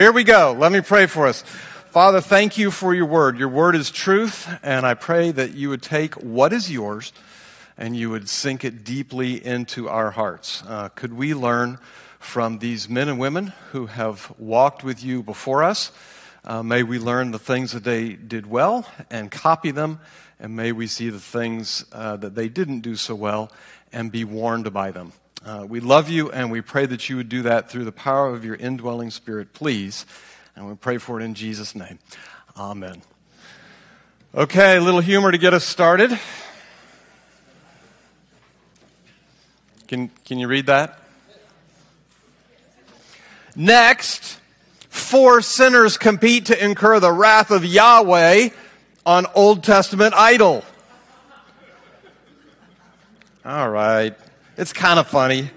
Here we go. Let me pray for us. Father, thank you for your word. Your word is truth, and I pray that you would take what is yours and you would sink it deeply into our hearts. Uh, could we learn from these men and women who have walked with you before us? Uh, may we learn the things that they did well and copy them, and may we see the things uh, that they didn't do so well and be warned by them. Uh, we love you, and we pray that you would do that through the power of your indwelling spirit, please. And we pray for it in Jesus' name. Amen. Okay, a little humor to get us started. Can, can you read that? Next, four sinners compete to incur the wrath of Yahweh on Old Testament idol. All right. It's kind of funny.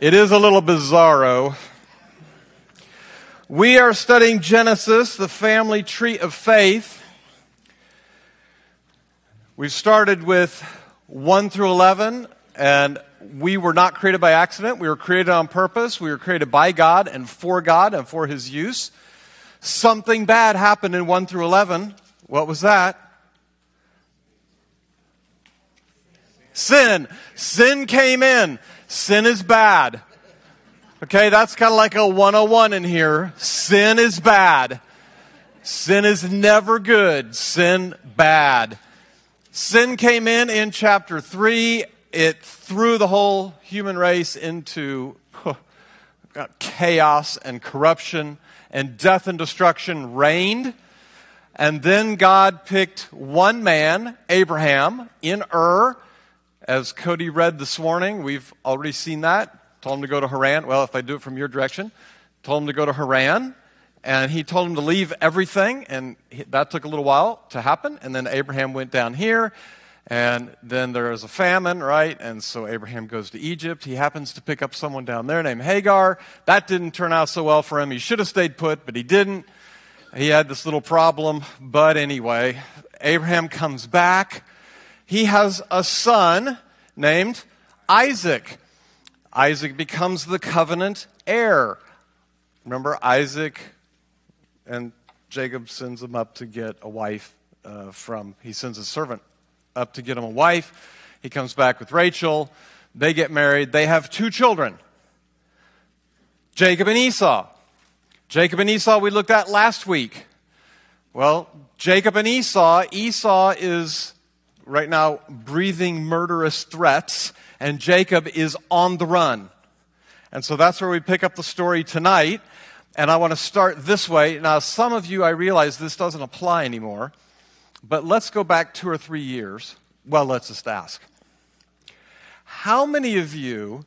It is a little bizarro. We are studying Genesis, the family tree of faith. We've started with 1 through 11, and we were not created by accident. We were created on purpose. We were created by God and for God and for His use. Something bad happened in 1 through 11. What was that? Sin. Sin came in. Sin is bad. Okay, that's kind of like a 101 in here. Sin is bad. Sin is never good. Sin bad. Sin came in in chapter 3. It threw the whole human race into chaos and corruption, and death and destruction reigned. And then God picked one man, Abraham, in Ur as Cody read this morning, we've already seen that. Told him to go to Haran. Well, if I do it from your direction, told him to go to Haran. And he told him to leave everything. And that took a little while to happen. And then Abraham went down here. And then there is a famine, right? And so Abraham goes to Egypt. He happens to pick up someone down there named Hagar. That didn't turn out so well for him. He should have stayed put, but he didn't. He had this little problem. But anyway, Abraham comes back he has a son named Isaac. Isaac becomes the covenant heir. Remember, Isaac and Jacob sends him up to get a wife uh, from, he sends a servant up to get him a wife. He comes back with Rachel. They get married. They have two children Jacob and Esau. Jacob and Esau we looked at last week. Well, Jacob and Esau, Esau is right now breathing murderous threats, and Jacob is on the run. And so that's where we pick up the story tonight. And I want to start this way. Now, some of you, I realize this doesn't apply anymore, but let's go back two or three years. Well, let's just ask. How many of you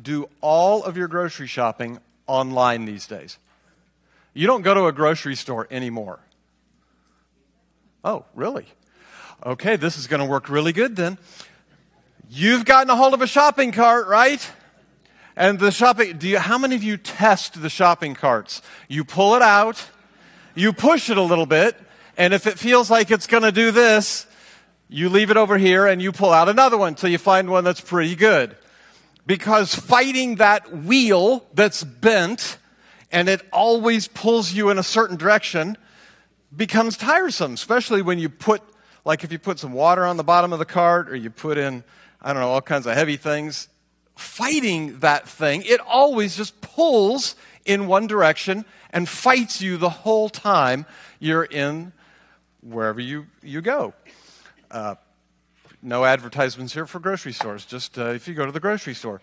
do all of your grocery shopping online these days? You don't go to a grocery store anymore. Oh, really? Okay, this is going to work really good then. You've gotten a hold of a shopping cart, right? And the shopping, do you, how many of you test the shopping carts? You pull it out, you push it a little bit, and if it feels like it's going to do this, you leave it over here and you pull out another one until you find one that's pretty good. Because fighting that wheel that's bent and it always pulls you in a certain direction becomes tiresome, especially when you put like if you put some water on the bottom of the cart or you put in, I don't know, all kinds of heavy things, fighting that thing, it always just pulls in one direction and fights you the whole time you're in wherever you, you go. Uh, no advertisements here for grocery stores, just uh, if you go to the grocery store.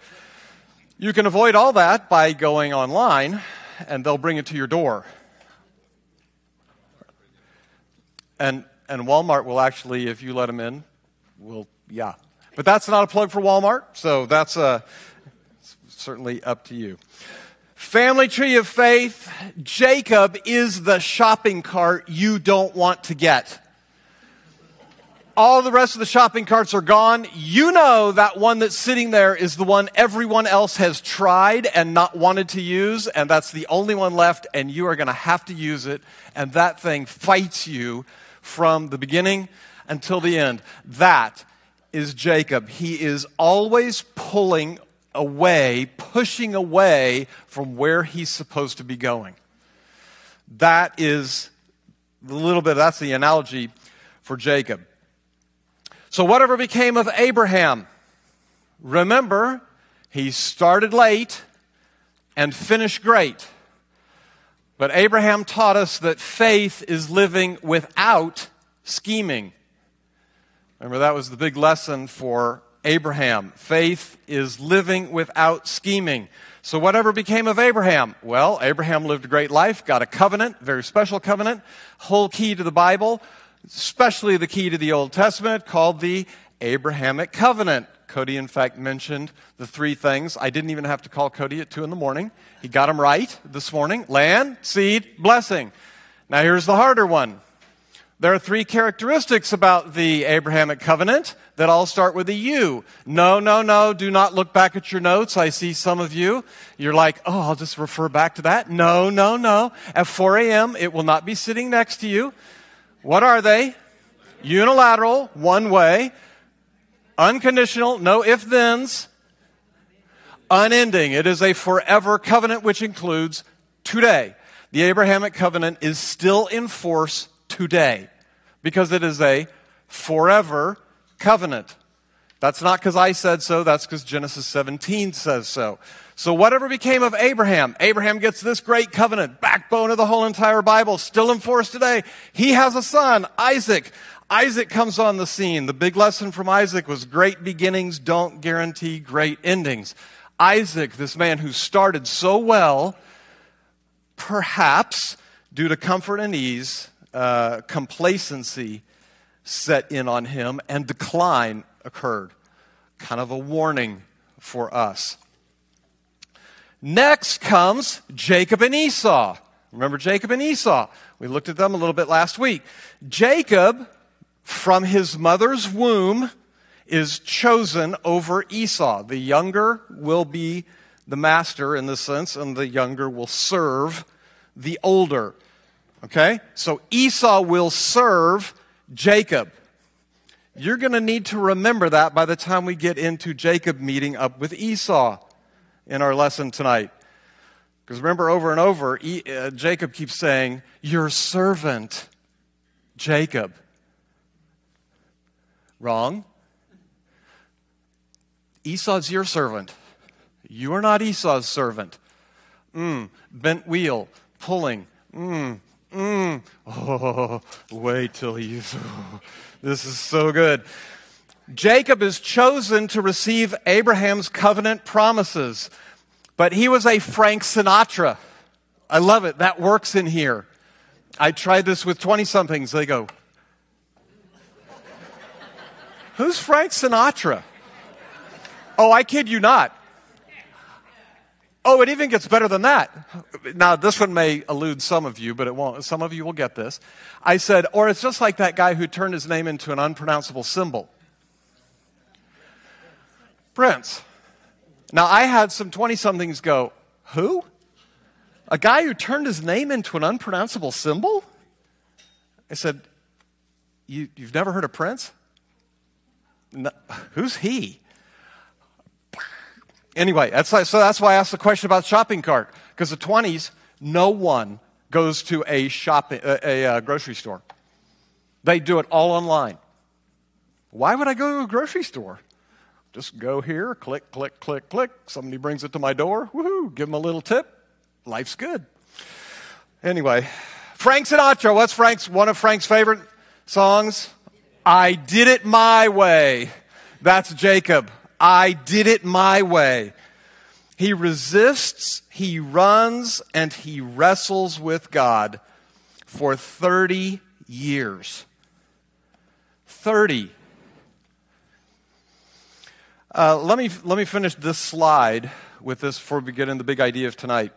You can avoid all that by going online, and they'll bring it to your door. And and Walmart will actually, if you let them in, will, yeah. But that's not a plug for Walmart, so that's uh, certainly up to you. Family tree of faith, Jacob is the shopping cart you don't want to get. All the rest of the shopping carts are gone. You know that one that's sitting there is the one everyone else has tried and not wanted to use, and that's the only one left, and you are going to have to use it, and that thing fights you from the beginning until the end. That is Jacob. He is always pulling away, pushing away from where he's supposed to be going. That is a little bit, that's the analogy for Jacob. So, whatever became of Abraham, remember, he started late and finished great. But Abraham taught us that faith is living without scheming. Remember, that was the big lesson for Abraham. Faith is living without scheming. So, whatever became of Abraham? Well, Abraham lived a great life, got a covenant, very special covenant, whole key to the Bible, especially the key to the Old Testament, called the Abrahamic covenant. Cody, in fact, mentioned the three things. I didn't even have to call Cody at 2 in the morning. He got them right this morning land, seed, blessing. Now, here's the harder one. There are three characteristics about the Abrahamic covenant that all start with a U. No, no, no, do not look back at your notes. I see some of you. You're like, oh, I'll just refer back to that. No, no, no. At 4 a.m., it will not be sitting next to you. What are they? Unilateral, one way, unconditional, no if thens, unending. It is a forever covenant which includes today. The Abrahamic covenant is still in force today because it is a forever covenant. That's not because I said so, that's because Genesis 17 says so. So, whatever became of Abraham, Abraham gets this great covenant, backbone of the whole entire Bible, still in force today. He has a son, Isaac. Isaac comes on the scene. The big lesson from Isaac was great beginnings don't guarantee great endings. Isaac, this man who started so well, perhaps due to comfort and ease, uh, complacency set in on him, and decline occurred. Kind of a warning for us. Next comes Jacob and Esau. Remember Jacob and Esau? We looked at them a little bit last week. Jacob, from his mother's womb, is chosen over Esau. The younger will be the master in this sense, and the younger will serve the older. Okay? So Esau will serve Jacob. You're going to need to remember that by the time we get into Jacob meeting up with Esau in our lesson tonight. Because remember, over and over, uh, Jacob keeps saying, Your servant, Jacob. Wrong. Esau's your servant. You are not Esau's servant. Mm, bent wheel, pulling. Mm, Mm. Oh, wait till you. This is so good. Jacob is chosen to receive Abraham's covenant promises, but he was a Frank Sinatra. I love it. That works in here. I tried this with 20 somethings. They go, Who's Frank Sinatra? Oh, I kid you not. Oh, it even gets better than that. Now, this one may elude some of you, but it won't. Some of you will get this. I said, or it's just like that guy who turned his name into an unpronounceable symbol. Prince. Now, I had some 20 somethings go, who? A guy who turned his name into an unpronounceable symbol? I said, you, have never heard of Prince? Who's he? Anyway, that's like, so that's why I asked the question about shopping cart. Because the 20s, no one goes to a, shopping, uh, a, a, a grocery store. They do it all online. Why would I go to a grocery store? Just go here, click, click, click, click. Somebody brings it to my door. Woohoo! Give them a little tip. Life's good. Anyway, Frank Sinatra. What's Frank's one of Frank's favorite songs? I did it my way. That's Jacob. I did it my way. He resists, he runs, and he wrestles with God for 30 years. 30. Uh, let, me, let me finish this slide with this before we get into the big idea of tonight.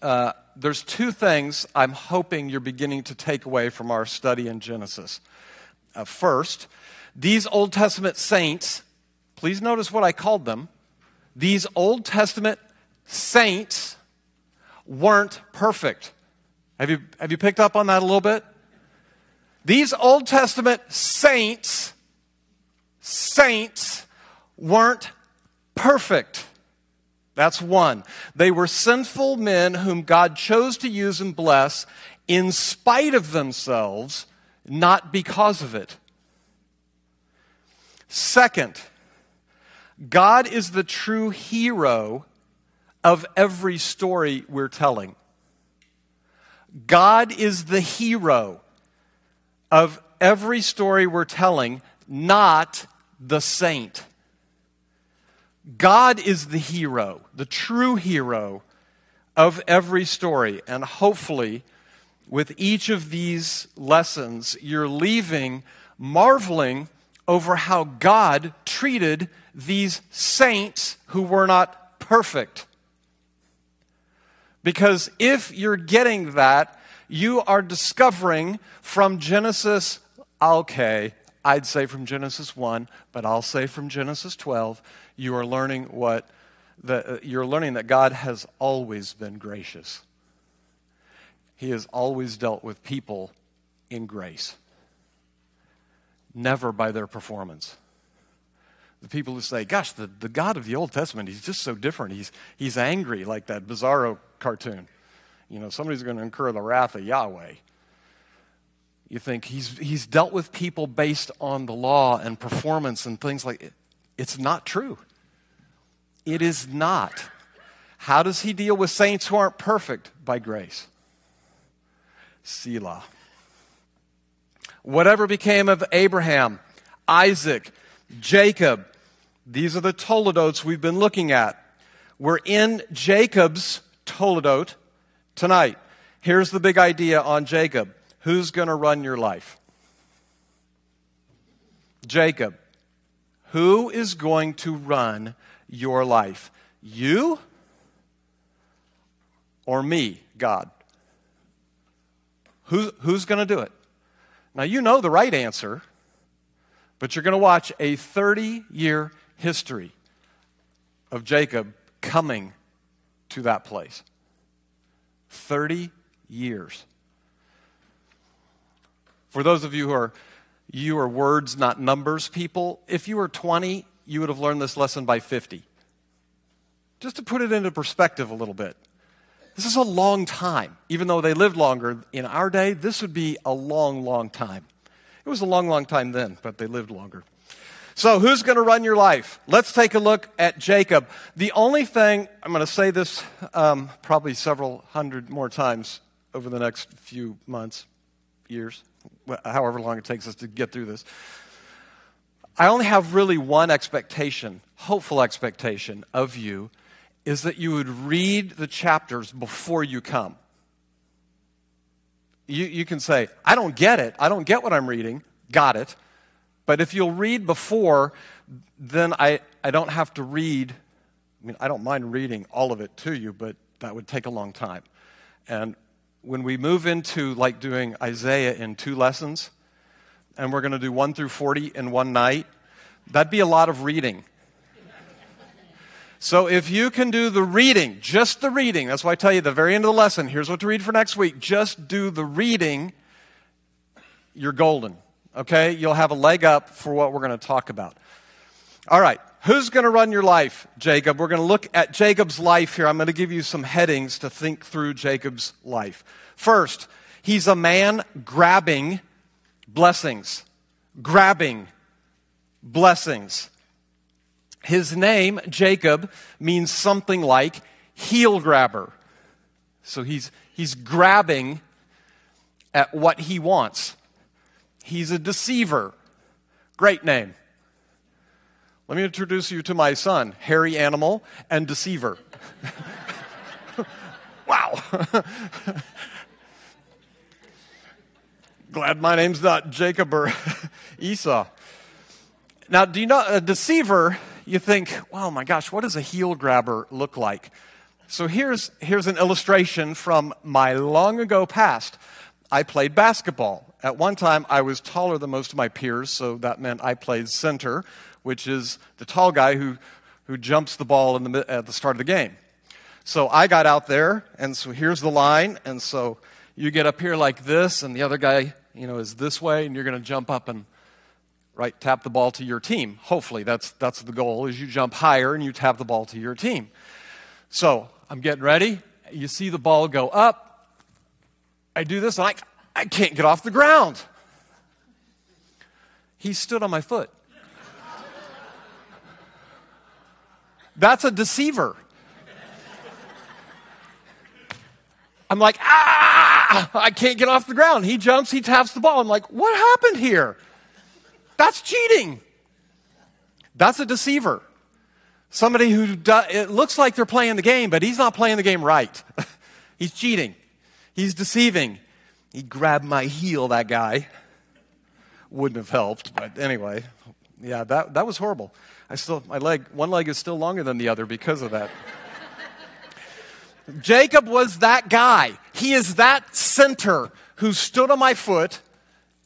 Uh, there's two things I'm hoping you're beginning to take away from our study in Genesis. Uh, first, these Old Testament saints Please notice what I called them. These Old Testament saints weren't perfect. Have you, have you picked up on that a little bit? These Old Testament saints, saints weren't perfect. That's one. They were sinful men whom God chose to use and bless in spite of themselves, not because of it. Second, God is the true hero of every story we're telling. God is the hero of every story we're telling, not the saint. God is the hero, the true hero of every story. And hopefully, with each of these lessons, you're leaving marveling over how God treated these saints who were not perfect. Because if you're getting that, you are discovering from Genesis, okay, I'd say from Genesis 1, but I'll say from Genesis 12, you are learning what the, uh, you're learning that God has always been gracious. He has always dealt with people in grace, never by their performance. The people who say, gosh, the, the God of the Old Testament, he's just so different. He's, he's angry like that Bizarro cartoon. You know, somebody's going to incur the wrath of Yahweh. You think he's, he's dealt with people based on the law and performance and things like it. It's not true. It is not. How does he deal with saints who aren't perfect? By grace. Selah. Whatever became of Abraham, Isaac, Jacob, these are the Toledotes we've been looking at. We're in Jacob's Toledot tonight. Here's the big idea on Jacob who's going to run your life? Jacob. Who is going to run your life? You or me, God? Who, who's going to do it? Now, you know the right answer, but you're going to watch a 30 year history of Jacob coming to that place. 30 years. For those of you who are you are words not numbers people, if you were 20, you would have learned this lesson by 50. Just to put it into perspective a little bit. This is a long time. Even though they lived longer in our day, this would be a long, long time. It was a long, long time then, but they lived longer. So, who's going to run your life? Let's take a look at Jacob. The only thing, I'm going to say this um, probably several hundred more times over the next few months, years however long it takes us to get through this. I only have really one expectation, hopeful expectation of you, is that you would read the chapters before you come. You, you can say, I don't get it. I don't get what I'm reading. Got it. But if you'll read before, then I, I don't have to read. I mean, I don't mind reading all of it to you, but that would take a long time. And when we move into like doing Isaiah in two lessons, and we're going to do 1 through 40 in one night, that'd be a lot of reading. So if you can do the reading, just the reading, that's why I tell you the very end of the lesson, here's what to read for next week. Just do the reading, you're golden. Okay? You'll have a leg up for what we're going to talk about. All right. Who's going to run your life, Jacob? We're going to look at Jacob's life here. I'm going to give you some headings to think through Jacob's life. First, he's a man grabbing blessings. Grabbing blessings. His name, Jacob, means something like heel grabber. So he's, he's grabbing at what he wants. He's a deceiver. Great name. Let me introduce you to my son, hairy animal and deceiver. wow. Glad my name's not Jacob or Esau. Now, do you know a deceiver? You think, oh my gosh, what does a heel grabber look like? So here's, here's an illustration from my long ago past. I played basketball. At one time, I was taller than most of my peers, so that meant I played center, which is the tall guy who, who jumps the ball the, at the start of the game. So I got out there, and so here's the line, and so you get up here like this, and the other guy, you know, is this way, and you're going to jump up and right tap the ball to your team. Hopefully, that's that's the goal. Is you jump higher and you tap the ball to your team. So I'm getting ready. You see the ball go up. I do this, and I, I can't get off the ground. He stood on my foot. That's a deceiver. I'm like, ah, I can't get off the ground. He jumps, he taps the ball. I'm like, what happened here? That's cheating. That's a deceiver. Somebody who it looks like they're playing the game, but he's not playing the game right. he's cheating. He's deceiving. He grabbed my heel, that guy. Wouldn't have helped, but anyway, yeah, that, that was horrible. I still, my leg, one leg is still longer than the other because of that. Jacob was that guy. He is that center who stood on my foot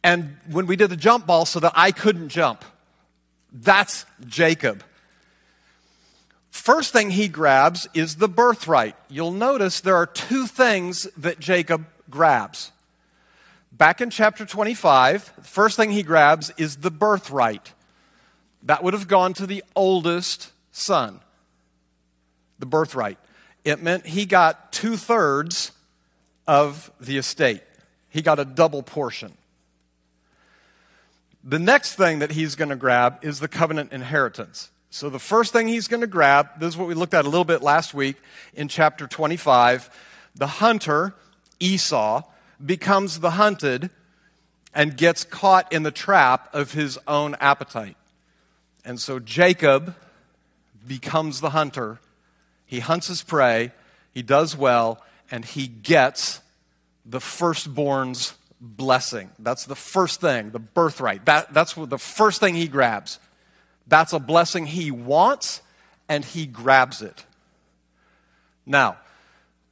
and when we did the jump ball so that I couldn't jump. That's Jacob. First thing he grabs is the birthright. You'll notice there are two things that Jacob grabs. Back in chapter 25, the first thing he grabs is the birthright. That would have gone to the oldest son, the birthright it meant he got two thirds of the estate. He got a double portion. The next thing that he's going to grab is the covenant inheritance. So, the first thing he's going to grab, this is what we looked at a little bit last week in chapter 25. The hunter, Esau, becomes the hunted and gets caught in the trap of his own appetite. And so, Jacob becomes the hunter he hunts his prey, he does well, and he gets the firstborn's blessing. That's the first thing, the birthright. That, that's the first thing he grabs. That's a blessing he wants, and he grabs it. Now,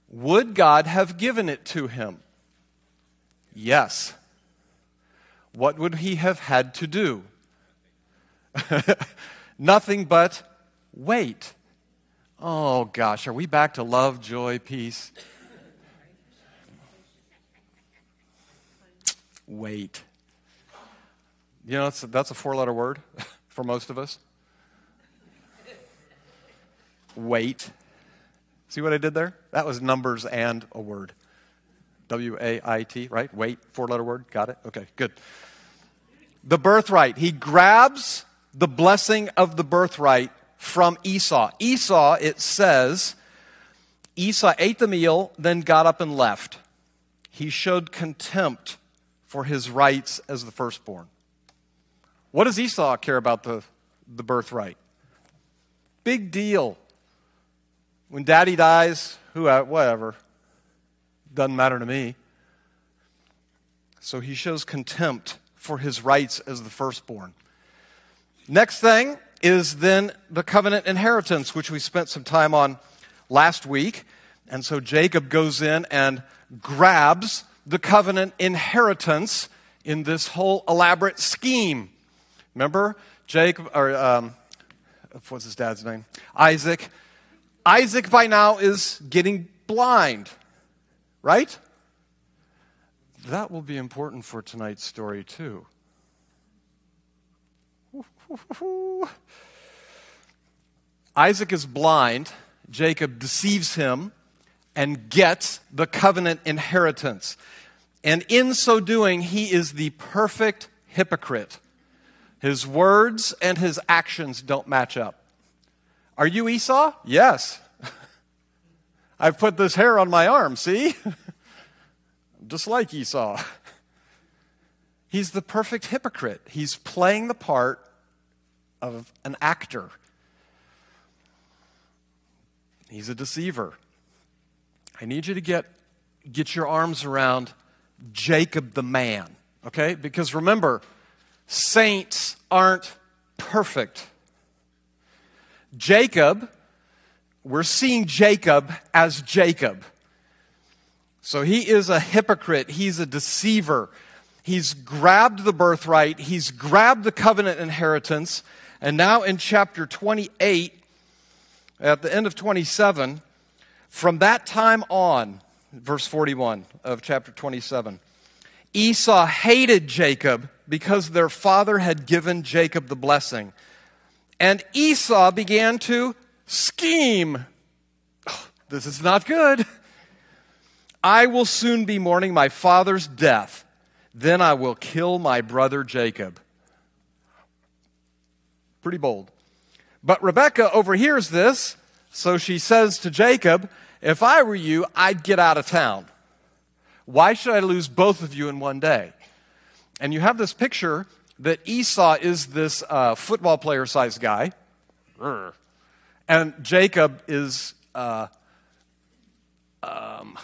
would God have given it to him? Yes. What would he have had to do? Nothing but wait. Oh gosh, are we back to love, joy, peace? Wait. You know, that's a four letter word for most of us. Wait. See what I did there? That was numbers and a word. W A I T, right? Wait, four letter word. Got it? Okay, good. The birthright. He grabs the blessing of the birthright from Esau. Esau, it says, Esau ate the meal, then got up and left. He showed contempt for his rights as the firstborn. What does Esau care about the, the birthright? Big deal. When daddy dies, who, uh, whatever. Doesn't matter to me. So he shows contempt for his rights as the firstborn. Next thing, is then the covenant inheritance, which we spent some time on last week. And so Jacob goes in and grabs the covenant inheritance in this whole elaborate scheme. Remember, Jacob, or um, what's his dad's name? Isaac. Isaac by now is getting blind, right? That will be important for tonight's story, too. Isaac is blind. Jacob deceives him and gets the covenant inheritance. And in so doing, he is the perfect hypocrite. His words and his actions don't match up. Are you Esau? Yes. I've put this hair on my arm, see? Just like Esau. He's the perfect hypocrite. He's playing the part of an actor. He's a deceiver. I need you to get, get your arms around Jacob the man, okay? Because remember, saints aren't perfect. Jacob, we're seeing Jacob as Jacob. So he is a hypocrite, he's a deceiver. He's grabbed the birthright, he's grabbed the covenant inheritance, and now in chapter 28, at the end of 27, from that time on, verse 41 of chapter 27, Esau hated Jacob because their father had given Jacob the blessing. And Esau began to scheme. This is not good. I will soon be mourning my father's death. Then I will kill my brother Jacob. Pretty bold. But Rebecca overhears this, so she says to Jacob, If I were you, I'd get out of town. Why should I lose both of you in one day? And you have this picture that Esau is this uh, football player sized guy, and Jacob is. Uh, um,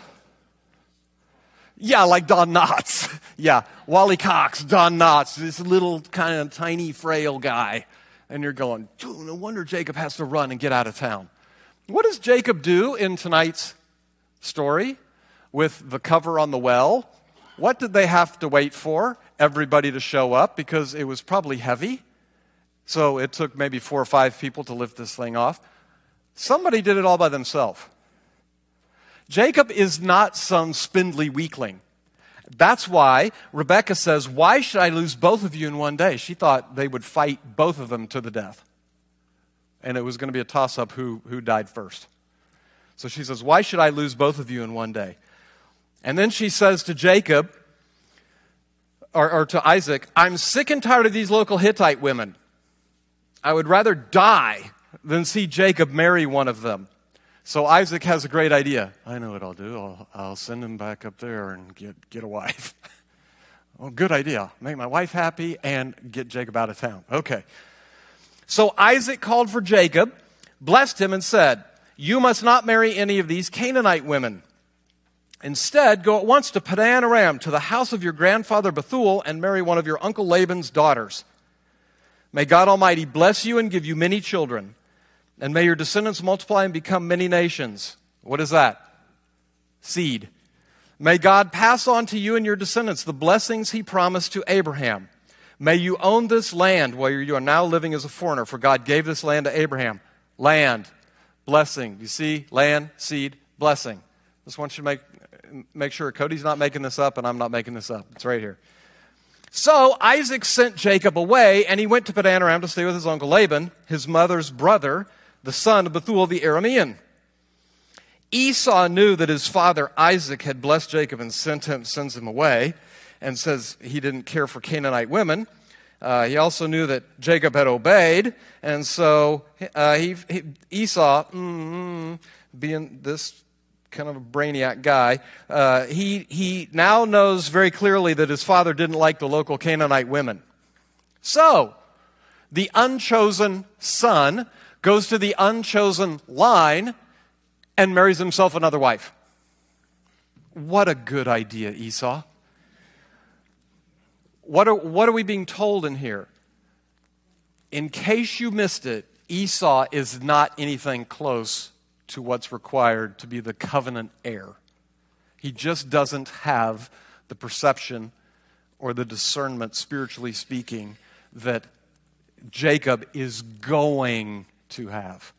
yeah, like Don Knotts. yeah, Wally Cox, Don Knotts, this little kind of tiny, frail guy. And you're going, no wonder Jacob has to run and get out of town. What does Jacob do in tonight's story with the cover on the well? What did they have to wait for? Everybody to show up because it was probably heavy. So it took maybe four or five people to lift this thing off. Somebody did it all by themselves. Jacob is not some spindly weakling. That's why Rebecca says, Why should I lose both of you in one day? She thought they would fight both of them to the death. And it was going to be a toss up who, who died first. So she says, Why should I lose both of you in one day? And then she says to Jacob, or, or to Isaac, I'm sick and tired of these local Hittite women. I would rather die than see Jacob marry one of them. So Isaac has a great idea. I know what I'll do. I'll, I'll send him back up there and get, get a wife. well, good idea. Make my wife happy and get Jacob out of town. Okay. So Isaac called for Jacob, blessed him, and said, You must not marry any of these Canaanite women. Instead, go at once to Padan Aram, to the house of your grandfather Bethuel, and marry one of your uncle Laban's daughters. May God Almighty bless you and give you many children. And may your descendants multiply and become many nations. What is that? Seed. May God pass on to you and your descendants the blessings he promised to Abraham. May you own this land while you are now living as a foreigner, for God gave this land to Abraham. Land, blessing. You see, land, seed, blessing. Just want you to make, make sure Cody's not making this up and I'm not making this up. It's right here. So Isaac sent Jacob away, and he went to Padan Aram to stay with his uncle Laban, his mother's brother the son of Bethuel the Aramean. Esau knew that his father Isaac had blessed Jacob and sent him, sends him away, and says he didn't care for Canaanite women. Uh, he also knew that Jacob had obeyed, and so uh, he, he, Esau, mm, being this kind of a brainiac guy, uh, he, he now knows very clearly that his father didn't like the local Canaanite women. So, the unchosen son goes to the unchosen line and marries himself another wife. What a good idea, Esau. What are, what are we being told in here? In case you missed it, Esau is not anything close to what's required to be the covenant heir. He just doesn't have the perception or the discernment, spiritually speaking, that Jacob is going to have.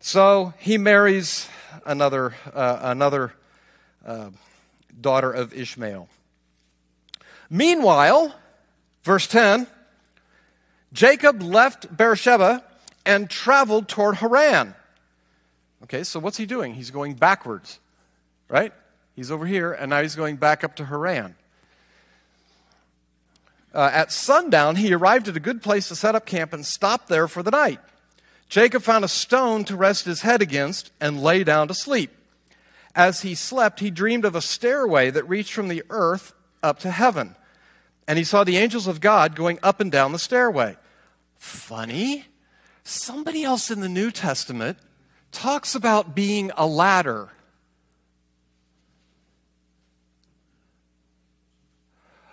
So he marries another, uh, another uh, daughter of Ishmael. Meanwhile, verse 10 Jacob left Beersheba and traveled toward Haran. Okay, so what's he doing? He's going backwards, right? He's over here, and now he's going back up to Haran. Uh, at sundown, he arrived at a good place to set up camp and stopped there for the night. Jacob found a stone to rest his head against and lay down to sleep. As he slept, he dreamed of a stairway that reached from the earth up to heaven. And he saw the angels of God going up and down the stairway. Funny. Somebody else in the New Testament talks about being a ladder.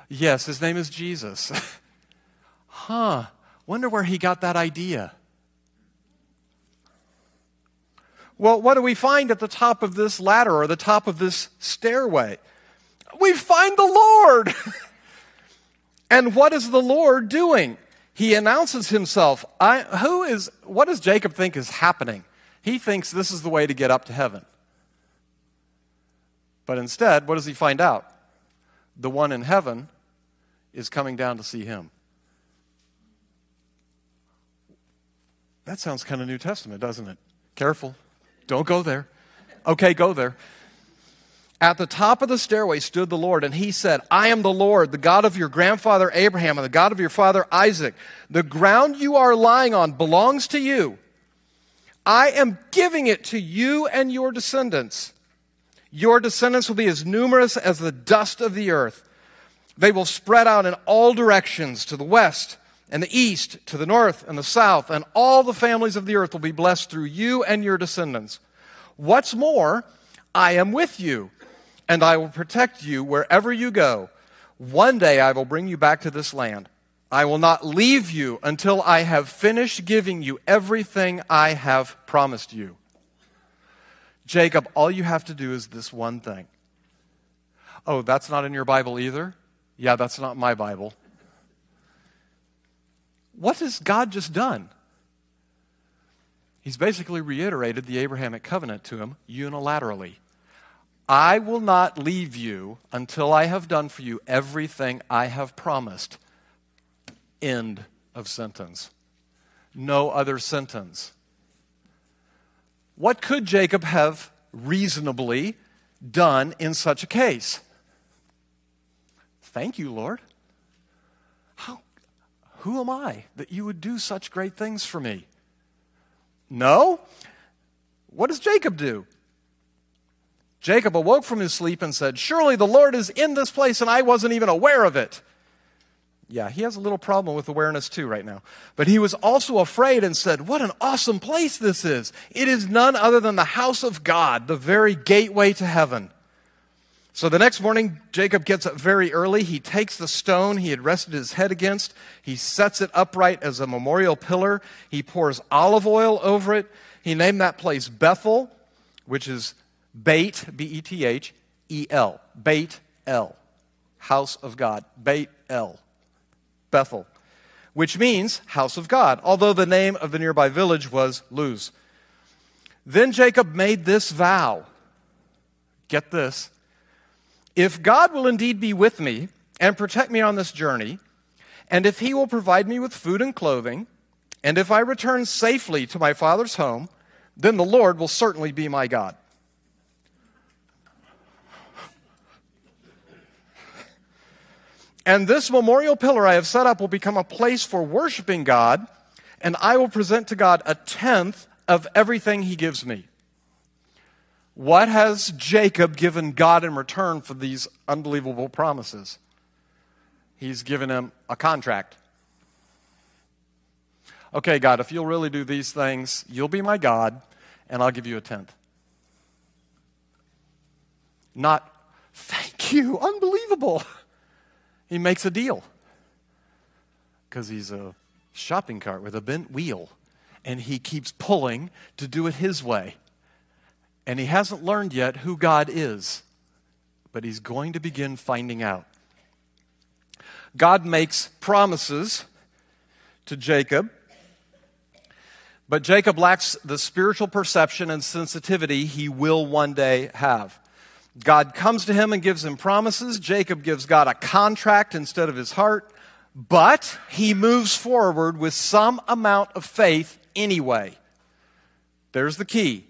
Yes, his name is Jesus. huh. Wonder where he got that idea. Well, what do we find at the top of this ladder or the top of this stairway? We find the Lord. and what is the Lord doing? He announces himself. I, who is, what does Jacob think is happening? He thinks this is the way to get up to heaven. But instead, what does he find out? The one in heaven is coming down to see him. That sounds kind of New Testament, doesn't it? Careful. Don't go there. Okay, go there. At the top of the stairway stood the Lord, and he said, I am the Lord, the God of your grandfather Abraham and the God of your father Isaac. The ground you are lying on belongs to you. I am giving it to you and your descendants. Your descendants will be as numerous as the dust of the earth. They will spread out in all directions to the west and the east, to the north and the south, and all the families of the earth will be blessed through you and your descendants. What's more, I am with you, and I will protect you wherever you go. One day I will bring you back to this land. I will not leave you until I have finished giving you everything I have promised you. Jacob, all you have to do is this one thing. Oh, that's not in your Bible either? Yeah, that's not my Bible. What has God just done? He's basically reiterated the Abrahamic covenant to him unilaterally. I will not leave you until I have done for you everything I have promised. End of sentence. No other sentence. What could Jacob have reasonably done in such a case? Thank you, Lord. How, who am I that you would do such great things for me? No. What does Jacob do? Jacob awoke from his sleep and said, Surely the Lord is in this place and I wasn't even aware of it. Yeah, he has a little problem with awareness too right now. But he was also afraid and said, What an awesome place this is! It is none other than the house of God, the very gateway to heaven. So the next morning, Jacob gets up very early. He takes the stone he had rested his head against, he sets it upright as a memorial pillar. He pours olive oil over it. He named that place Bethel, which is Beit, B E T H E L, Beit El, house of God, Beit El. Bethel, which means house of God, although the name of the nearby village was Luz. Then Jacob made this vow. Get this. If God will indeed be with me and protect me on this journey, and if he will provide me with food and clothing, and if I return safely to my father's home, then the Lord will certainly be my God. And this memorial pillar I have set up will become a place for worshiping God, and I will present to God a tenth of everything he gives me. What has Jacob given God in return for these unbelievable promises? He's given him a contract. Okay, God, if you'll really do these things, you'll be my God, and I'll give you a tenth. Not, thank you, unbelievable. He makes a deal because he's a shopping cart with a bent wheel and he keeps pulling to do it his way. And he hasn't learned yet who God is, but he's going to begin finding out. God makes promises to Jacob, but Jacob lacks the spiritual perception and sensitivity he will one day have. God comes to him and gives him promises. Jacob gives God a contract instead of his heart, but he moves forward with some amount of faith anyway. There's the key.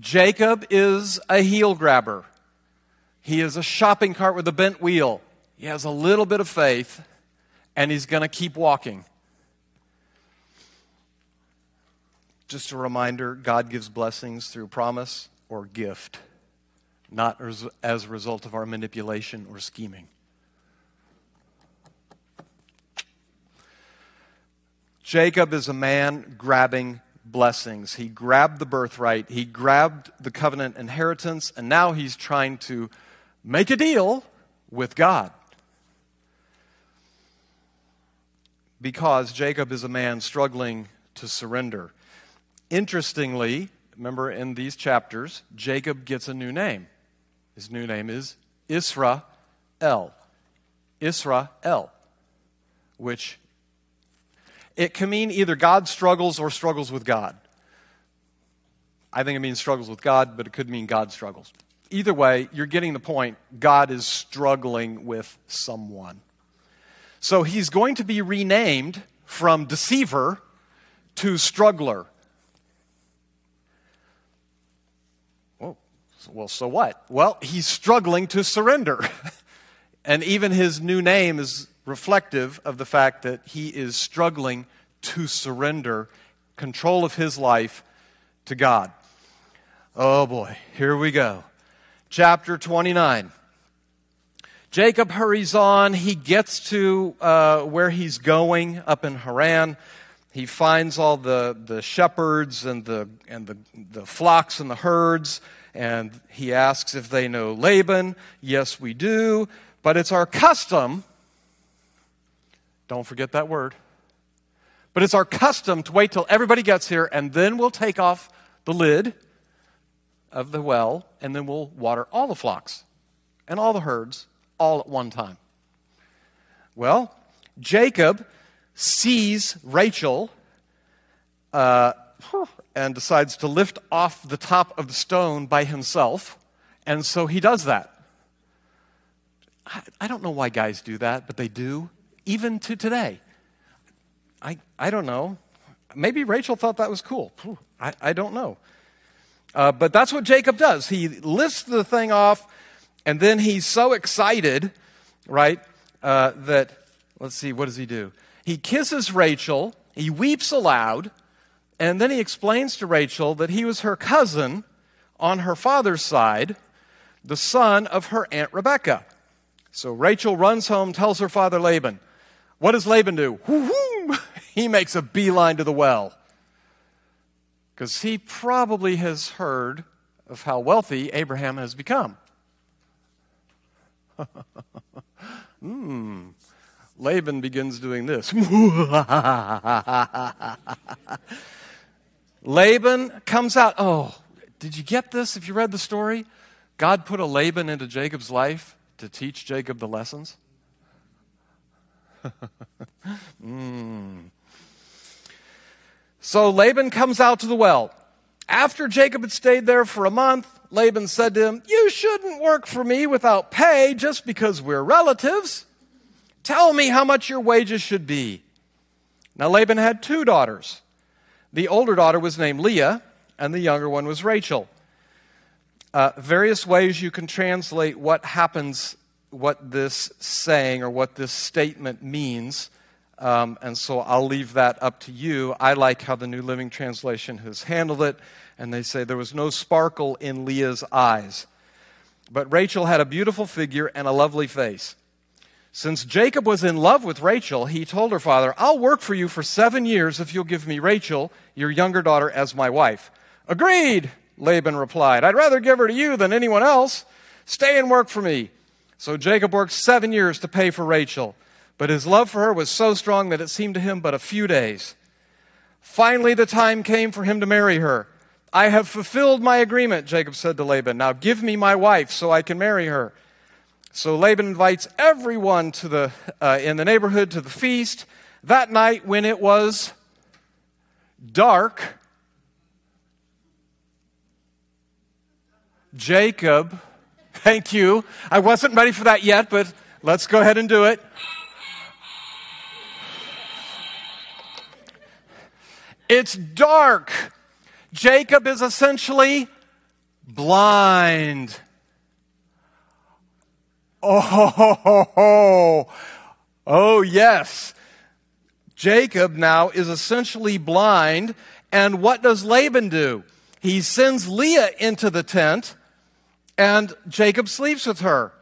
Jacob is a heel grabber. He is a shopping cart with a bent wheel. He has a little bit of faith, and he's going to keep walking. Just a reminder God gives blessings through promise or gift not as, as a result of our manipulation or scheming. Jacob is a man grabbing blessings. He grabbed the birthright, he grabbed the covenant inheritance, and now he's trying to make a deal with God. Because Jacob is a man struggling to surrender. Interestingly, remember in these chapters, Jacob gets a new name. His new name is Israel. Israel, which it can mean either God struggles or struggles with God. I think it means struggles with God, but it could mean God struggles. Either way, you're getting the point. God is struggling with someone. So he's going to be renamed from deceiver to struggler. Well, so what? Well, he's struggling to surrender. and even his new name is reflective of the fact that he is struggling to surrender control of his life to God. Oh boy, here we go. Chapter 29. Jacob hurries on. He gets to uh, where he's going up in Haran. He finds all the, the shepherds and, the, and the, the flocks and the herds, and he asks if they know Laban. Yes, we do. But it's our custom, don't forget that word, but it's our custom to wait till everybody gets here, and then we'll take off the lid of the well, and then we'll water all the flocks and all the herds all at one time. Well, Jacob sees Rachel uh, and decides to lift off the top of the stone by himself, and so he does that. I, don't know why guys do that, but they do, even to today. I, I don't know. Maybe Rachel thought that was cool. I, I don't know. Uh, but that's what Jacob does. He lifts the thing off, and then he's so excited, right, uh, that, let's see, what does he do? He kisses Rachel, he weeps aloud, and then he explains to Rachel that he was her cousin on her father's side, the son of her Aunt Rebecca. So Rachel runs home, tells her father Laban. What does Laban do? He makes a beeline to the well. Because he probably has heard of how wealthy Abraham has become. Hmm. Laban begins doing this. Laban comes out. Oh, did you get this if you read the story? God put a Laban into Jacob's life to teach Jacob the lessons. mm. So Laban comes out to the well. After Jacob had stayed there for a month, Laban said to him, You shouldn't work for me without pay just because we're relatives. Tell me how much your wages should be. Now, Laban had two daughters. The older daughter was named Leah, and the younger one was Rachel. Uh, various ways you can translate what happens, what this saying or what this statement means. Um, and so I'll leave that up to you. I like how the New Living Translation has handled it and they say there was no sparkle in Leah's eyes. But Rachel had a beautiful figure and a lovely face. Since Jacob was in love with Rachel, he told her father, I'll work for you for seven years if you'll give me Rachel, your younger daughter, as my wife. Agreed, Laban replied. I'd rather give her to you than anyone else. Stay and work for me. So Jacob worked seven years to pay for Rachel. But his love for her was so strong that it seemed to him but a few days. Finally, the time came for him to marry her. I have fulfilled my agreement, Jacob said to Laban. Now give me my wife so I can marry her. So Laban invites everyone to the, uh, in the neighborhood to the feast. That night, when it was dark, Jacob, thank you. I wasn't ready for that yet, but let's go ahead and do it. It's dark. Jacob is essentially blind. Oh, oh, yes. Jacob now is essentially blind. And what does Laban do? He sends Leah into the tent, and Jacob sleeps with her.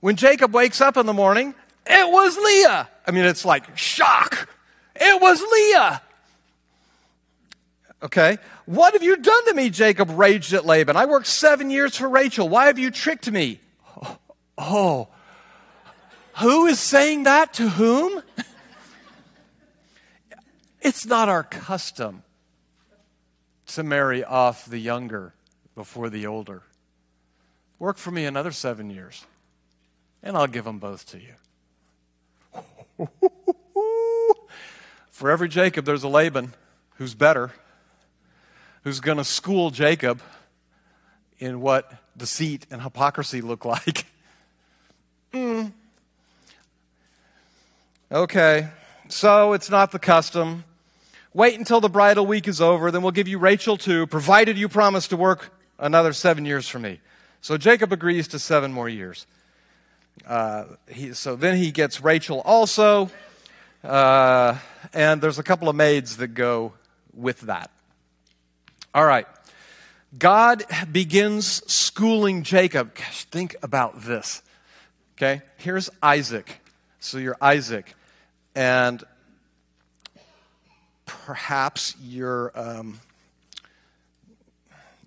When Jacob wakes up in the morning, it was Leah. I mean, it's like shock. It was Leah. Okay? What have you done to me? Jacob raged at Laban. I worked seven years for Rachel. Why have you tricked me? Oh, who is saying that to whom? it's not our custom to marry off the younger before the older. Work for me another seven years, and I'll give them both to you. for every Jacob, there's a Laban who's better who's going to school Jacob in what deceit and hypocrisy look like. Mm. Okay, so it's not the custom. Wait until the bridal week is over, then we'll give you Rachel too, provided you promise to work another seven years for me. So Jacob agrees to seven more years. Uh, he, so then he gets Rachel also, uh, and there's a couple of maids that go with that. All right. God begins schooling Jacob. Gosh, think about this. Okay, here's Isaac. So you're Isaac, and perhaps you're um,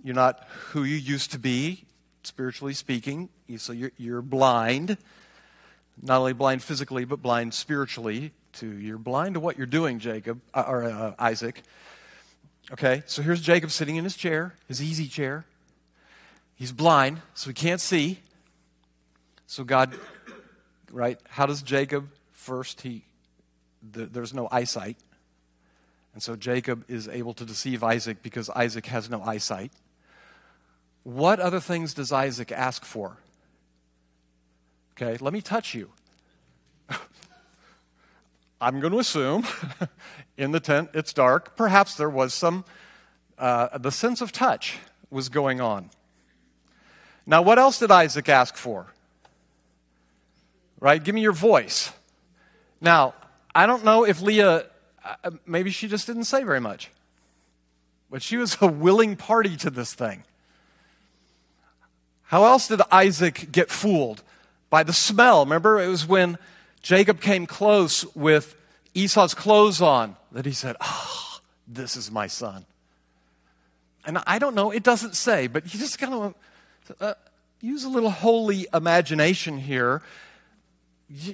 you're not who you used to be, spiritually speaking. So you're, you're blind, not only blind physically, but blind spiritually. To you're blind to what you're doing, Jacob uh, or uh, Isaac. Okay, so here's Jacob sitting in his chair, his easy chair. He's blind, so he can't see. So God, right? How does Jacob first? He the, there's no eyesight, and so Jacob is able to deceive Isaac because Isaac has no eyesight. What other things does Isaac ask for? Okay, let me touch you. I'm going to assume in the tent it's dark. Perhaps there was some, uh, the sense of touch was going on. Now, what else did Isaac ask for? Right? Give me your voice. Now, I don't know if Leah, uh, maybe she just didn't say very much, but she was a willing party to this thing. How else did Isaac get fooled? By the smell. Remember, it was when Jacob came close with Esau's clothes on that he said, Oh, this is my son. And I don't know, it doesn't say, but you just kind of uh, use a little holy imagination here.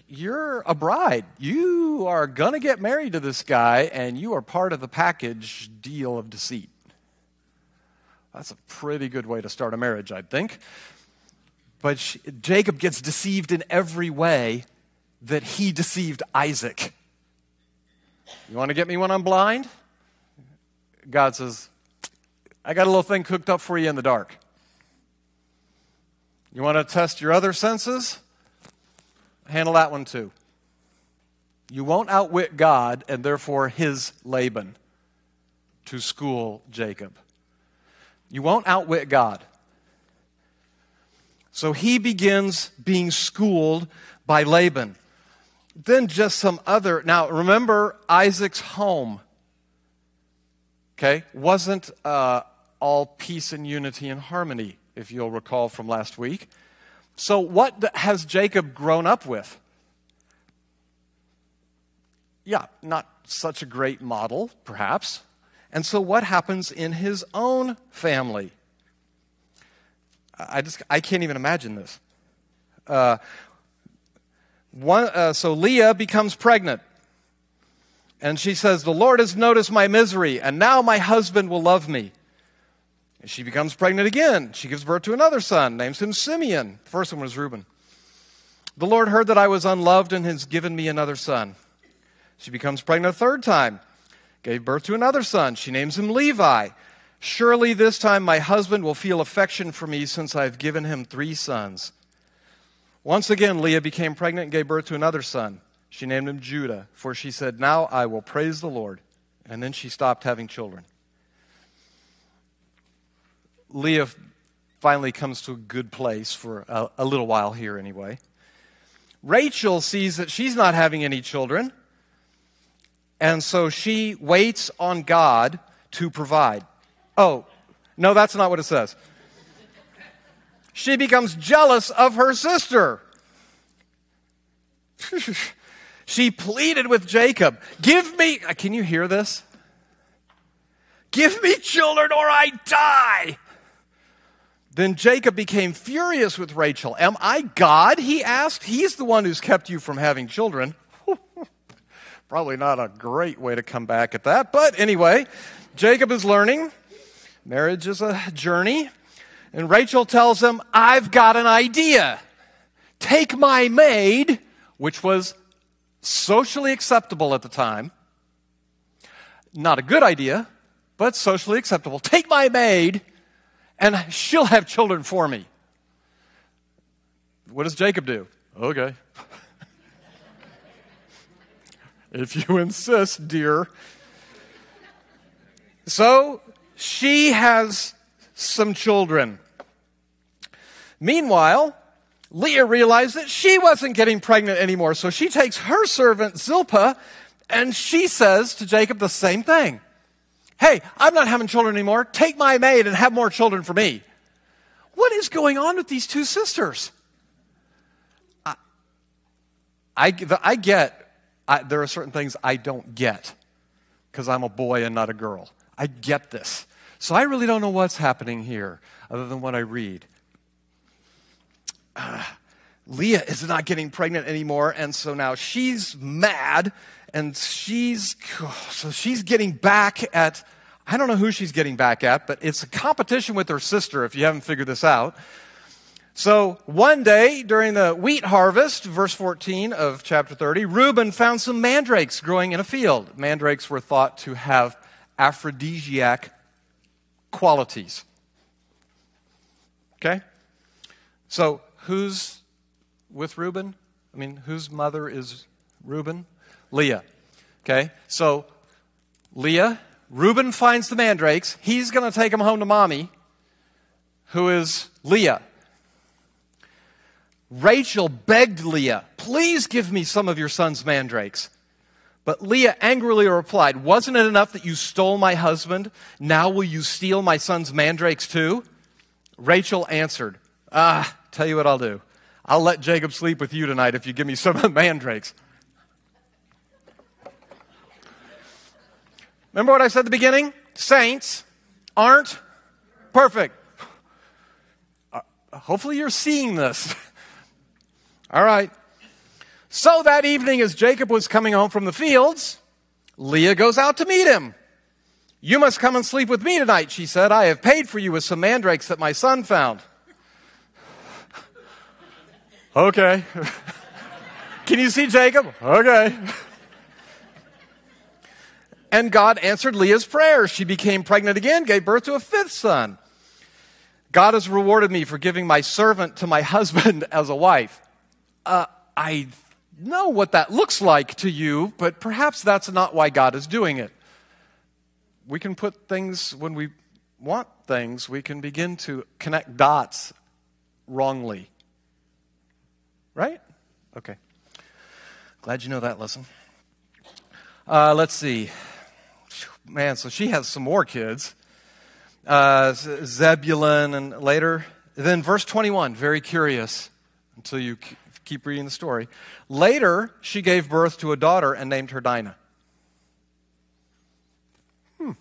You're a bride. You are going to get married to this guy, and you are part of the package deal of deceit. That's a pretty good way to start a marriage, I think. But she, Jacob gets deceived in every way that he deceived Isaac. You want to get me when I'm blind? God says, I got a little thing cooked up for you in the dark. You want to test your other senses? Handle that one too. You won't outwit God and therefore his Laban to school Jacob. You won't outwit God. So he begins being schooled by Laban. Then just some other. Now, remember Isaac's home, okay, wasn't uh, all peace and unity and harmony, if you'll recall from last week. So, what has Jacob grown up with? Yeah, not such a great model, perhaps. And so, what happens in his own family? I just I can't even imagine this. Uh, one, uh, so Leah becomes pregnant. And she says, The Lord has noticed my misery, and now my husband will love me. And she becomes pregnant again. She gives birth to another son, names him Simeon. The first one was Reuben. The Lord heard that I was unloved and has given me another son. She becomes pregnant a third time, gave birth to another son. She names him Levi. Surely this time my husband will feel affection for me since I've given him three sons. Once again, Leah became pregnant and gave birth to another son. She named him Judah, for she said, Now I will praise the Lord. And then she stopped having children. Leah finally comes to a good place for a, a little while here, anyway. Rachel sees that she's not having any children, and so she waits on God to provide. Oh, no, that's not what it says. She becomes jealous of her sister. she pleaded with Jacob, Give me, can you hear this? Give me children or I die. Then Jacob became furious with Rachel. Am I God? He asked. He's the one who's kept you from having children. Probably not a great way to come back at that. But anyway, Jacob is learning. Marriage is a journey. And Rachel tells him, I've got an idea. Take my maid, which was socially acceptable at the time. Not a good idea, but socially acceptable. Take my maid, and she'll have children for me. What does Jacob do? Okay. if you insist, dear. So she has some children. Meanwhile, Leah realized that she wasn't getting pregnant anymore, so she takes her servant Zilpah and she says to Jacob the same thing. Hey, I'm not having children anymore. Take my maid and have more children for me. What is going on with these two sisters? I, I, I get, I, there are certain things I don't get because I'm a boy and not a girl. I get this. So I really don't know what's happening here other than what I read. Uh, Leah is not getting pregnant anymore, and so now she's mad, and she's so she's getting back at I don't know who she's getting back at, but it's a competition with her sister. If you haven't figured this out. So one day during the wheat harvest, verse 14 of chapter 30, Reuben found some mandrakes growing in a field. Mandrakes were thought to have aphrodisiac qualities. Okay? So who's with Reuben? I mean, whose mother is Reuben? Leah. Okay? So Leah, Reuben finds the mandrakes. He's going to take them home to mommy, who is Leah. Rachel begged Leah, Please give me some of your son's mandrakes. But Leah angrily replied, Wasn't it enough that you stole my husband? Now will you steal my son's mandrakes too? Rachel answered, Ah, tell you what I'll do. I'll let Jacob sleep with you tonight if you give me some of the mandrakes. Remember what I said at the beginning? Saints aren't perfect. Uh, hopefully, you're seeing this. All right. So that evening, as Jacob was coming home from the fields, Leah goes out to meet him. You must come and sleep with me tonight, she said. I have paid for you with some mandrakes that my son found. okay. Can you see Jacob? Okay. And God answered Leah's prayer. She became pregnant again, gave birth to a fifth son. God has rewarded me for giving my servant to my husband as a wife. Uh, I know what that looks like to you, but perhaps that's not why God is doing it. We can put things, when we want things, we can begin to connect dots wrongly. Right? Okay. Glad you know that lesson. Uh, let's see. Man, so she has some more kids. Uh, Zebulun and later. Then verse 21, very curious until you keep reading the story. Later, she gave birth to a daughter and named her Dinah. Hmm.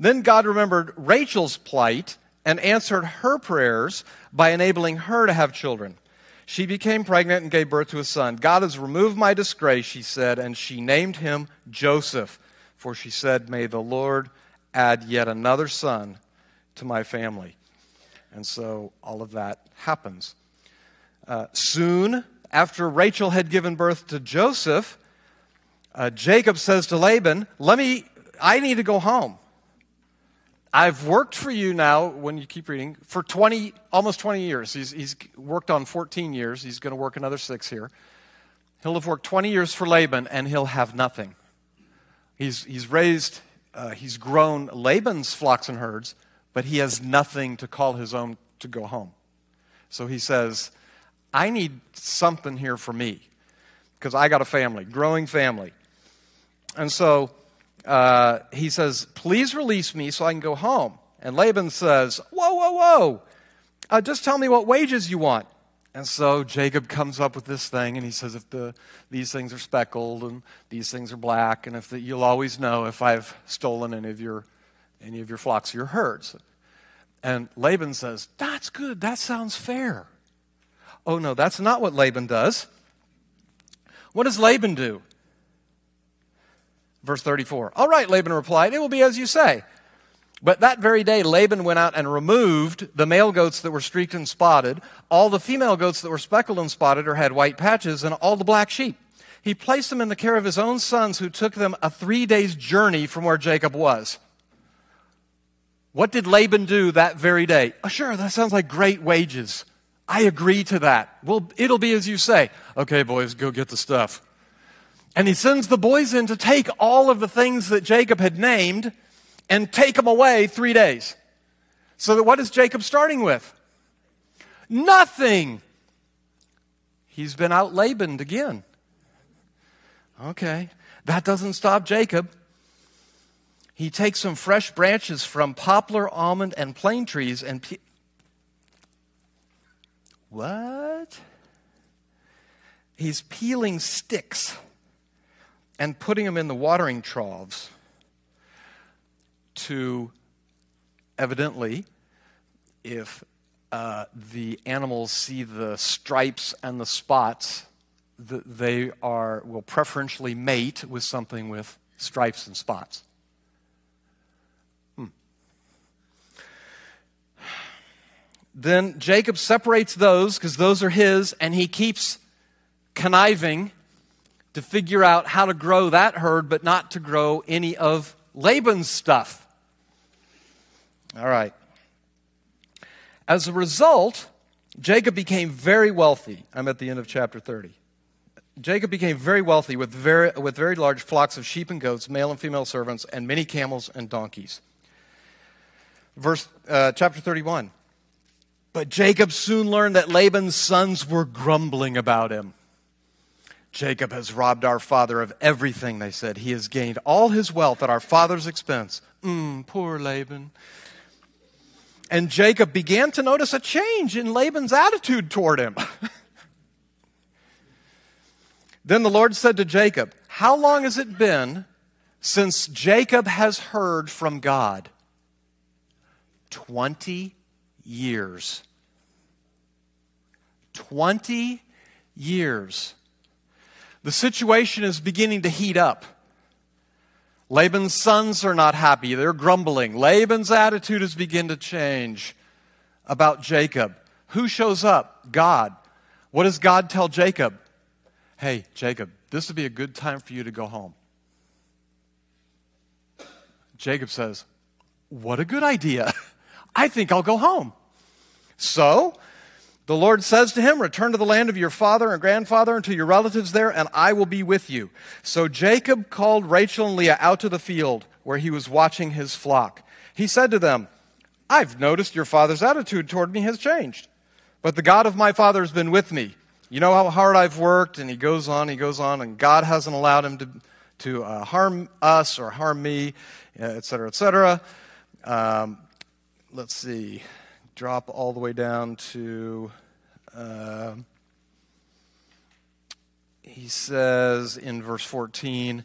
Then God remembered Rachel's plight and answered her prayers by enabling her to have children. She became pregnant and gave birth to a son. God has removed my disgrace, she said, and she named him Joseph. For she said, May the Lord add yet another son to my family. And so all of that happens. Uh, soon after Rachel had given birth to Joseph, uh, Jacob says to Laban, Let me, I need to go home. I've worked for you now, when you keep reading, for 20, almost 20 years. He's, he's worked on 14 years. He's going to work another six here. He'll have worked 20 years for Laban, and he'll have nothing. He's, he's raised, uh, he's grown Laban's flocks and herds, but he has nothing to call his own to go home. So he says, I need something here for me because I got a family, growing family. And so uh, he says, Please release me so I can go home. And Laban says, Whoa, whoa, whoa. Uh, just tell me what wages you want. And so Jacob comes up with this thing, and he says, If the, these things are speckled and these things are black, and if the, you'll always know if I've stolen any of your, any of your flocks or your herds. And Laban says, That's good. That sounds fair. Oh, no, that's not what Laban does. What does Laban do? Verse 34. All right, Laban replied, It will be as you say. But that very day, Laban went out and removed the male goats that were streaked and spotted, all the female goats that were speckled and spotted or had white patches, and all the black sheep. He placed them in the care of his own sons, who took them a three days' journey from where Jacob was. What did Laban do that very day? Oh, sure, that sounds like great wages. I agree to that. Well, it'll be as you say. Okay, boys, go get the stuff. And he sends the boys in to take all of the things that Jacob had named and take them away three days. So that what is Jacob starting with? Nothing. He's been out Labaned again. Okay. That doesn't stop Jacob. He takes some fresh branches from poplar, almond, and plane trees and. Pe- what? He's peeling sticks and putting them in the watering troughs to evidently, if uh, the animals see the stripes and the spots, the, they are will preferentially mate with something with stripes and spots. Hmm. Then Jacob separates those because those are his, and he keeps conniving to figure out how to grow that herd, but not to grow any of Laban's stuff. All right. As a result, Jacob became very wealthy. I'm at the end of chapter 30. Jacob became very wealthy with very, with very large flocks of sheep and goats, male and female servants, and many camels and donkeys. Verse, uh, chapter 31. But Jacob soon learned that Laban's sons were grumbling about him. Jacob has robbed our father of everything, they said. He has gained all his wealth at our father's expense. Mm, poor Laban. And Jacob began to notice a change in Laban's attitude toward him. then the Lord said to Jacob, How long has it been since Jacob has heard from God? Twenty years. Twenty years. The situation is beginning to heat up. Laban's sons are not happy. They're grumbling. Laban's attitude has begun to change about Jacob. Who shows up? God. What does God tell Jacob? Hey, Jacob, this would be a good time for you to go home. Jacob says, What a good idea. I think I'll go home. So, the Lord says to him, Return to the land of your father and grandfather and to your relatives there, and I will be with you. So Jacob called Rachel and Leah out to the field where he was watching his flock. He said to them, I've noticed your father's attitude toward me has changed, but the God of my father has been with me. You know how hard I've worked, and he goes on, he goes on, and God hasn't allowed him to, to uh, harm us or harm me, et cetera, et cetera. Um, let's see drop all the way down to. Uh, he says in verse 14,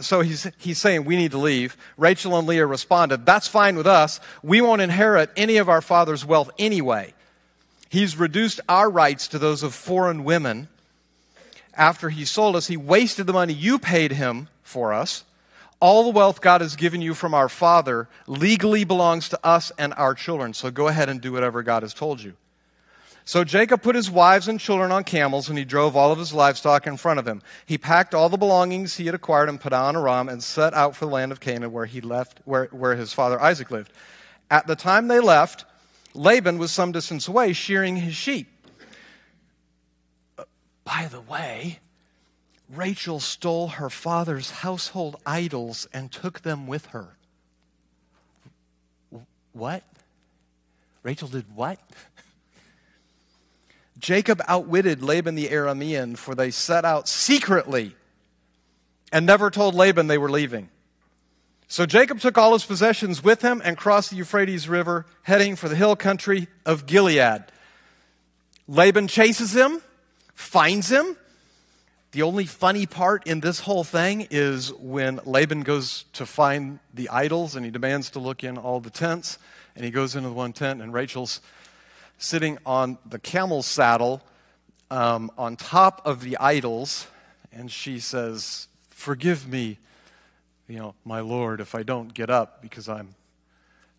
so he's, he's saying we need to leave. Rachel and Leah responded, That's fine with us. We won't inherit any of our father's wealth anyway. He's reduced our rights to those of foreign women. After he sold us, he wasted the money you paid him for us. All the wealth God has given you from our Father legally belongs to us and our children. So go ahead and do whatever God has told you. So Jacob put his wives and children on camels, and he drove all of his livestock in front of him. He packed all the belongings he had acquired in Padan Aram and set out for the land of Canaan, where he left, where, where his father Isaac lived. At the time they left, Laban was some distance away, shearing his sheep. Uh, by the way, Rachel stole her father's household idols and took them with her. What? Rachel did what? Jacob outwitted Laban the Aramean, for they set out secretly and never told Laban they were leaving. So Jacob took all his possessions with him and crossed the Euphrates River, heading for the hill country of Gilead. Laban chases him, finds him, the only funny part in this whole thing is when Laban goes to find the idols and he demands to look in all the tents. And he goes into the one tent, and Rachel's sitting on the camel's saddle um, on top of the idols. And she says, Forgive me, you know, my Lord, if I don't get up because I'm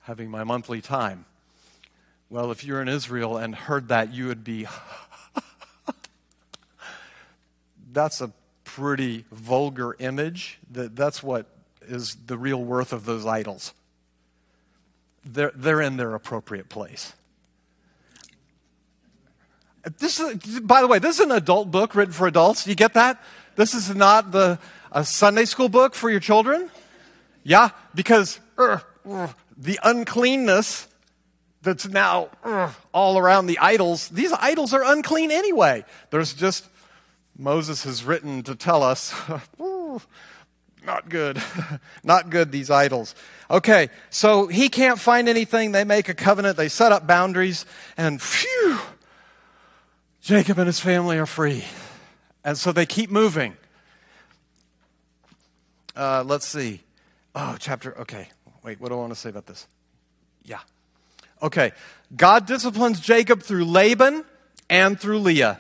having my monthly time. Well, if you're in Israel and heard that, you would be that's a pretty vulgar image. That, that's what is the real worth of those idols. They're, they're in their appropriate place. This is, by the way, this is an adult book written for adults. You get that? This is not the a Sunday school book for your children. Yeah, because uh, uh, the uncleanness that's now ugh, all around the idols. These idols are unclean anyway. There's just, Moses has written to tell us, not good. not good, these idols. Okay, so he can't find anything. They make a covenant, they set up boundaries, and phew, Jacob and his family are free. And so they keep moving. Uh, let's see. Oh, chapter, okay. Wait, what do I want to say about this? Yeah. Okay. God disciplines Jacob through Laban and through Leah.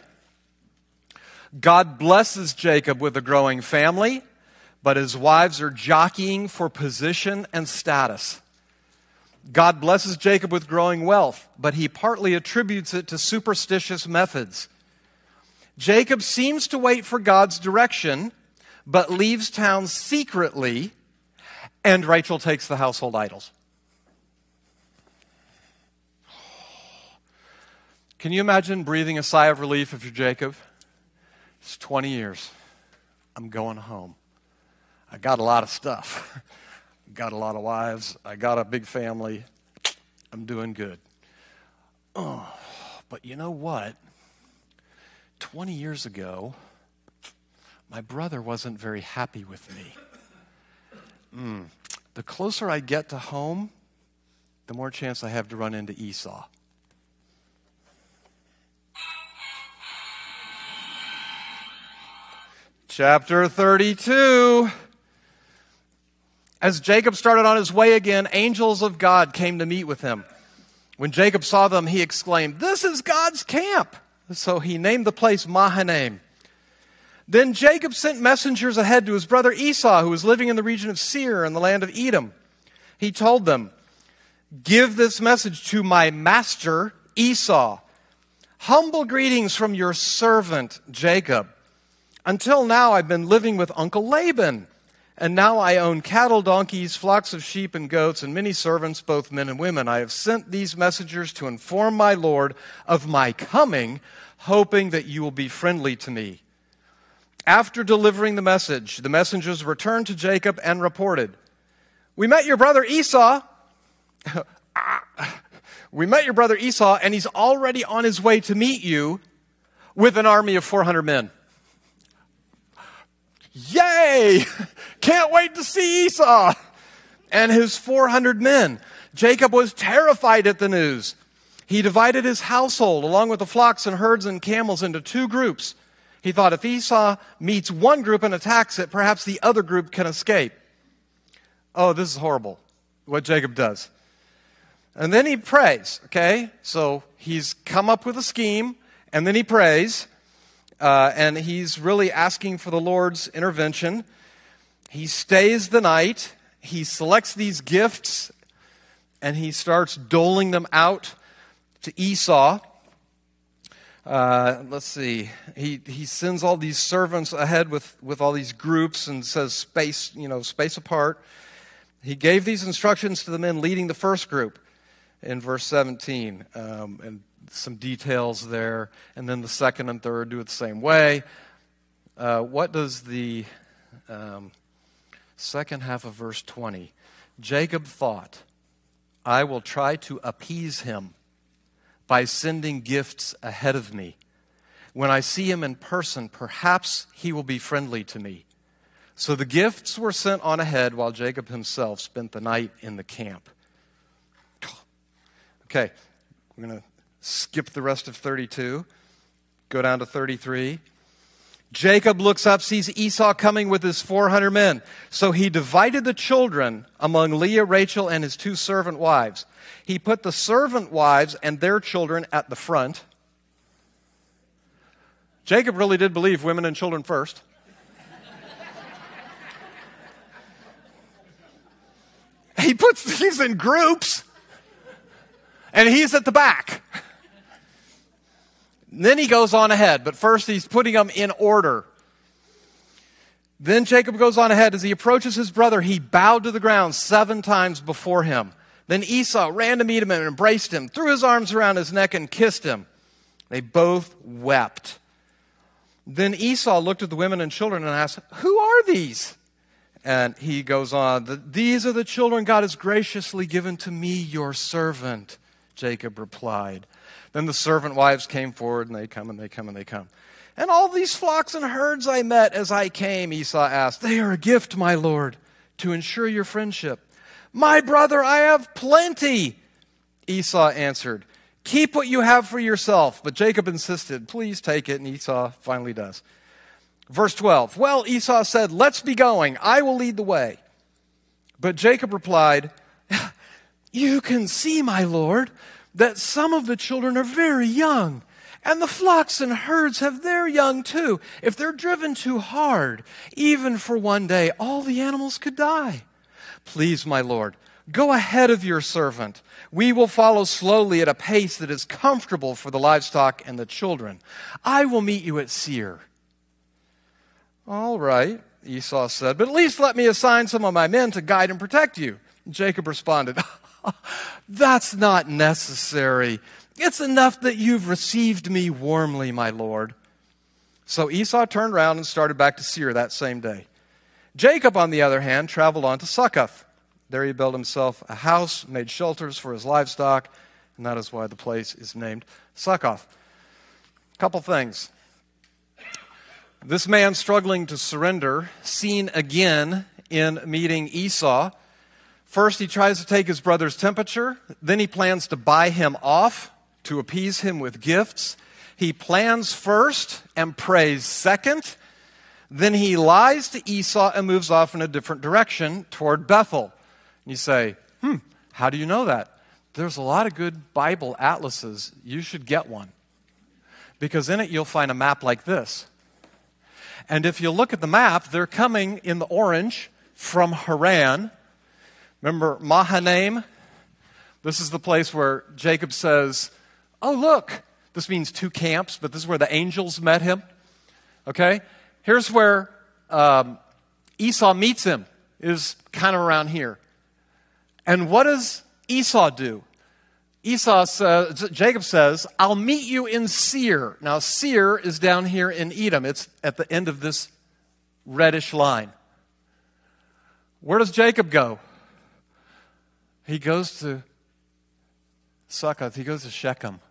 God blesses Jacob with a growing family, but his wives are jockeying for position and status. God blesses Jacob with growing wealth, but he partly attributes it to superstitious methods. Jacob seems to wait for God's direction, but leaves town secretly, and Rachel takes the household idols. Can you imagine breathing a sigh of relief if you're Jacob? It's 20 years. I'm going home. I got a lot of stuff. got a lot of wives. I got a big family. I'm doing good. Oh, but you know what? 20 years ago, my brother wasn't very happy with me. Mm. The closer I get to home, the more chance I have to run into Esau. Chapter 32. As Jacob started on his way again, angels of God came to meet with him. When Jacob saw them, he exclaimed, This is God's camp. So he named the place Mahanaim. Then Jacob sent messengers ahead to his brother Esau, who was living in the region of Seir in the land of Edom. He told them, Give this message to my master Esau. Humble greetings from your servant Jacob. Until now, I've been living with Uncle Laban, and now I own cattle, donkeys, flocks of sheep and goats, and many servants, both men and women. I have sent these messengers to inform my Lord of my coming, hoping that you will be friendly to me. After delivering the message, the messengers returned to Jacob and reported, We met your brother Esau. we met your brother Esau, and he's already on his way to meet you with an army of 400 men. Yay! Can't wait to see Esau and his 400 men. Jacob was terrified at the news. He divided his household along with the flocks and herds and camels into two groups. He thought if Esau meets one group and attacks it, perhaps the other group can escape. Oh, this is horrible, what Jacob does. And then he prays, okay? So he's come up with a scheme, and then he prays. Uh, and he's really asking for the Lord's intervention. He stays the night, he selects these gifts, and he starts doling them out to Esau. Uh, let's see. He, he sends all these servants ahead with, with all these groups and says, space, you know, space apart. He gave these instructions to the men leading the first group in verse 17. Um, and some details there. And then the second and third do it the same way. Uh, what does the um, second half of verse 20? Jacob thought, I will try to appease him by sending gifts ahead of me. When I see him in person, perhaps he will be friendly to me. So the gifts were sent on ahead while Jacob himself spent the night in the camp. Okay, we're going to skip the rest of 32, go down to 33. Jacob looks up, sees Esau coming with his 400 men. So he divided the children among Leah, Rachel, and his two servant wives. He put the servant wives and their children at the front. Jacob really did believe women and children first. he puts these in groups, and he's at the back. Then he goes on ahead, but first he's putting them in order. Then Jacob goes on ahead. As he approaches his brother, he bowed to the ground seven times before him. Then Esau ran to meet him and embraced him, threw his arms around his neck, and kissed him. They both wept. Then Esau looked at the women and children and asked, Who are these? And he goes on, These are the children God has graciously given to me, your servant. Jacob replied. Then the servant wives came forward, and they come and they come and they come. And all these flocks and herds I met as I came, Esau asked, They are a gift, my lord, to ensure your friendship. My brother, I have plenty. Esau answered, Keep what you have for yourself. But Jacob insisted, Please take it. And Esau finally does. Verse 12 Well, Esau said, Let's be going. I will lead the way. But Jacob replied, You can see, my lord, that some of the children are very young, and the flocks and herds have their young too. If they're driven too hard, even for one day, all the animals could die. Please, my lord, go ahead of your servant. We will follow slowly at a pace that is comfortable for the livestock and the children. I will meet you at Seir. All right, Esau said, but at least let me assign some of my men to guide and protect you. Jacob responded, That's not necessary. It's enough that you've received me warmly, my lord. So Esau turned around and started back to Seir that same day. Jacob, on the other hand, traveled on to Succoth. There he built himself a house, made shelters for his livestock, and that is why the place is named Succoth. A couple things. This man struggling to surrender, seen again in meeting Esau. First, he tries to take his brother's temperature. Then, he plans to buy him off to appease him with gifts. He plans first and prays second. Then he lies to Esau and moves off in a different direction toward Bethel. You say, hmm, how do you know that? There's a lot of good Bible atlases. You should get one. Because in it you'll find a map like this. And if you look at the map, they're coming in the orange from Haran. Remember Mahanaim? This is the place where Jacob says, Oh, look. This means two camps, but this is where the angels met him. Okay? Here's where um, Esau meets him, is kind of around here. And what does Esau do? Esau says, Jacob says, I'll meet you in Seir. Now, Seir is down here in Edom. It's at the end of this reddish line. Where does Jacob go? He goes to Succoth. He goes to Shechem.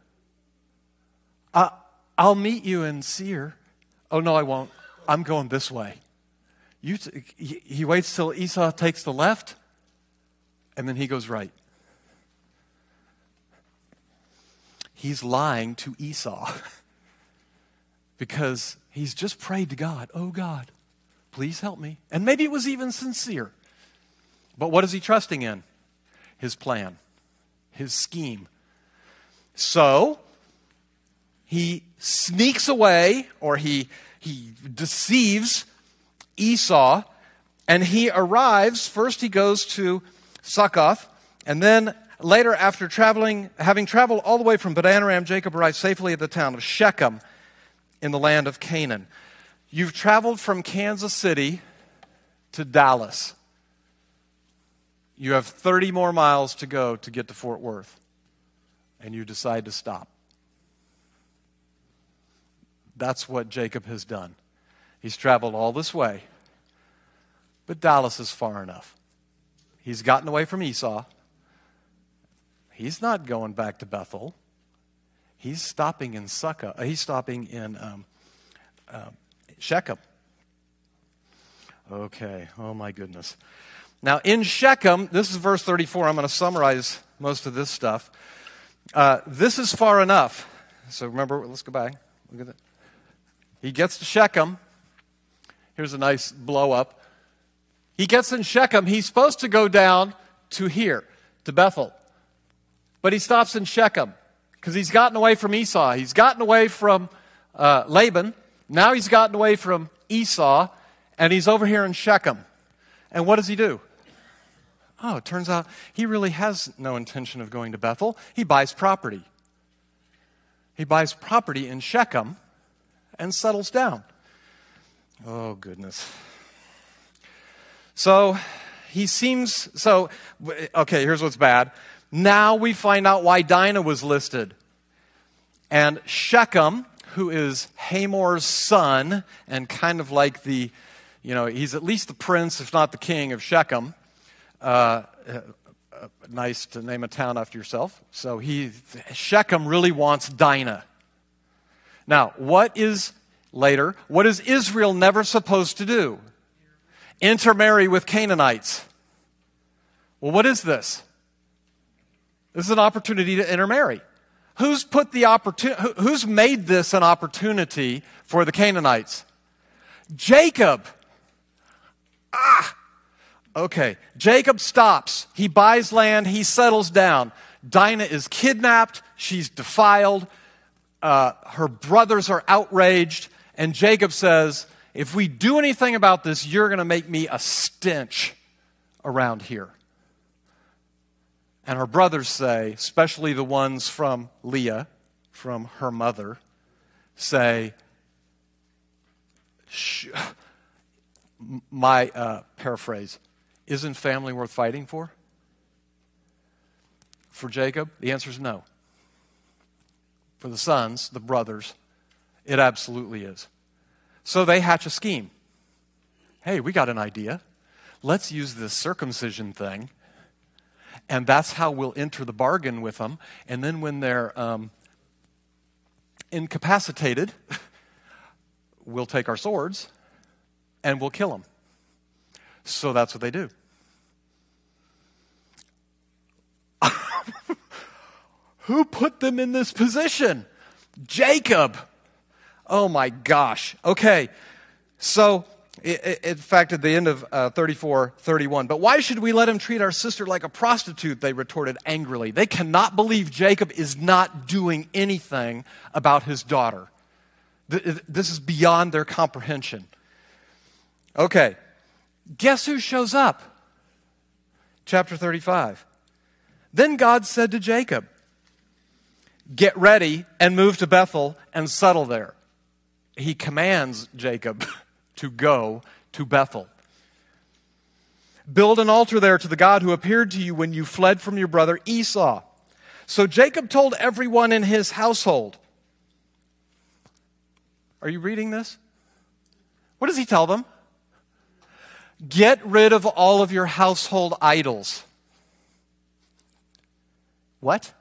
Uh, I'll meet you in Seir. Oh, no, I won't. I'm going this way. You t- he waits till Esau takes the left, and then he goes right. He's lying to Esau because he's just prayed to God, Oh God, please help me. And maybe it was even sincere. But what is he trusting in? His plan, his scheme. So, he sneaks away or he he deceives Esau, and he arrives. First, he goes to Succoth, and then later, after traveling, having traveled all the way from Padanaram, Jacob arrived safely at the town of Shechem in the land of Canaan. You've traveled from Kansas City to Dallas. You have 30 more miles to go to get to Fort Worth, and you decide to stop. That's what Jacob has done. He's traveled all this way, but Dallas is far enough. He's gotten away from Esau. He's not going back to Bethel. He's stopping in Sukkah. Uh, he's stopping in um, uh, Shechem. Okay. Oh, my goodness. Now, in Shechem, this is verse 34. I'm going to summarize most of this stuff. Uh, this is far enough. So remember, let's go back. Look at that. He gets to Shechem. Here's a nice blow up. He gets in Shechem. He's supposed to go down to here, to Bethel. But he stops in Shechem because he's gotten away from Esau. He's gotten away from uh, Laban. Now he's gotten away from Esau, and he's over here in Shechem. And what does he do? Oh, it turns out he really has no intention of going to Bethel. He buys property. He buys property in Shechem and settles down. Oh, goodness. So he seems, so, okay, here's what's bad. Now we find out why Dinah was listed. And Shechem, who is Hamor's son, and kind of like the, you know, he's at least the prince, if not the king of Shechem. Uh, uh, nice to name a town after yourself. So he, Shechem really wants Dinah. Now, what is later, what is Israel never supposed to do? Intermarry with Canaanites. Well, what is this? This is an opportunity to intermarry. Who's put the opportunity, who's made this an opportunity for the Canaanites? Jacob. Ah! Okay. Jacob stops. He buys land. He settles down. Dinah is kidnapped. She's defiled. Uh, her brothers are outraged. And Jacob says, If we do anything about this, you're going to make me a stench around here. And her brothers say, especially the ones from Leah, from her mother, say, my uh, paraphrase, isn't family worth fighting for? For Jacob, the answer is no. For the sons, the brothers, it absolutely is. So they hatch a scheme. Hey, we got an idea. Let's use this circumcision thing and that's how we'll enter the bargain with them. And then when they're um, incapacitated, we'll take our swords and we'll kill them. So that's what they do. Who put them in this position? Jacob. Oh my gosh. Okay. So in fact, at the end of uh, 34, 31. But why should we let him treat our sister like a prostitute? They retorted angrily. They cannot believe Jacob is not doing anything about his daughter. This is beyond their comprehension. Okay, guess who shows up? Chapter 35. Then God said to Jacob, Get ready and move to Bethel and settle there. He commands Jacob. to go to Bethel. Build an altar there to the God who appeared to you when you fled from your brother Esau. So Jacob told everyone in his household. Are you reading this? What does he tell them? Get rid of all of your household idols. What?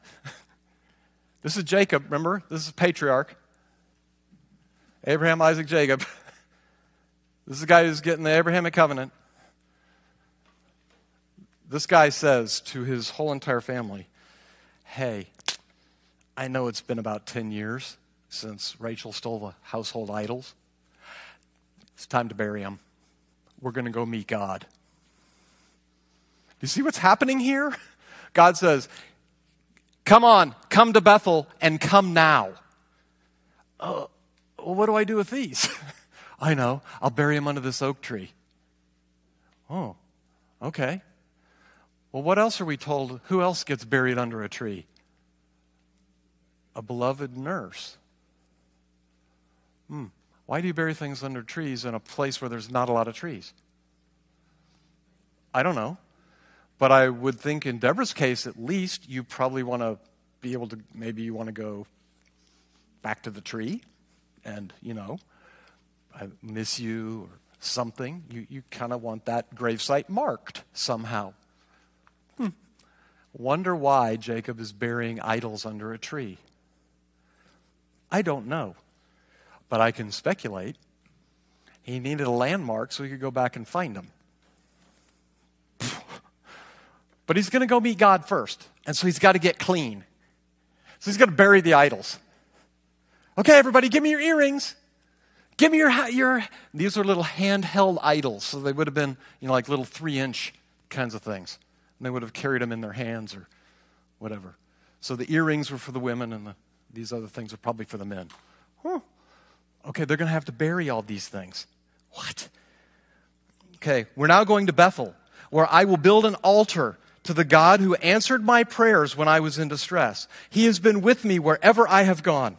This is Jacob, remember? This is patriarch. Abraham, Isaac, Jacob. This is the guy who's getting the Abrahamic covenant. This guy says to his whole entire family, Hey, I know it's been about 10 years since Rachel stole the household idols. It's time to bury him. We're going to go meet God. Do you see what's happening here? God says, Come on, come to Bethel and come now. Uh, what do I do with these? I know. I'll bury him under this oak tree. Oh, okay. Well, what else are we told? Who else gets buried under a tree? A beloved nurse. Hmm. Why do you bury things under trees in a place where there's not a lot of trees? I don't know. But I would think in Deborah's case, at least, you probably want to be able to, maybe you want to go back to the tree and, you know, I miss you or something. You, you kind of want that gravesite marked somehow. Hmm. Wonder why Jacob is burying idols under a tree. I don't know, but I can speculate. He needed a landmark so he could go back and find them. But he's going to go meet God first, and so he's got to get clean. So he's going to bury the idols. Okay, everybody, give me your earrings. Give me your, your, these are little handheld idols. So they would have been, you know, like little three inch kinds of things. And they would have carried them in their hands or whatever. So the earrings were for the women and the, these other things are probably for the men. Huh. Okay, they're going to have to bury all these things. What? Okay, we're now going to Bethel, where I will build an altar to the God who answered my prayers when I was in distress. He has been with me wherever I have gone.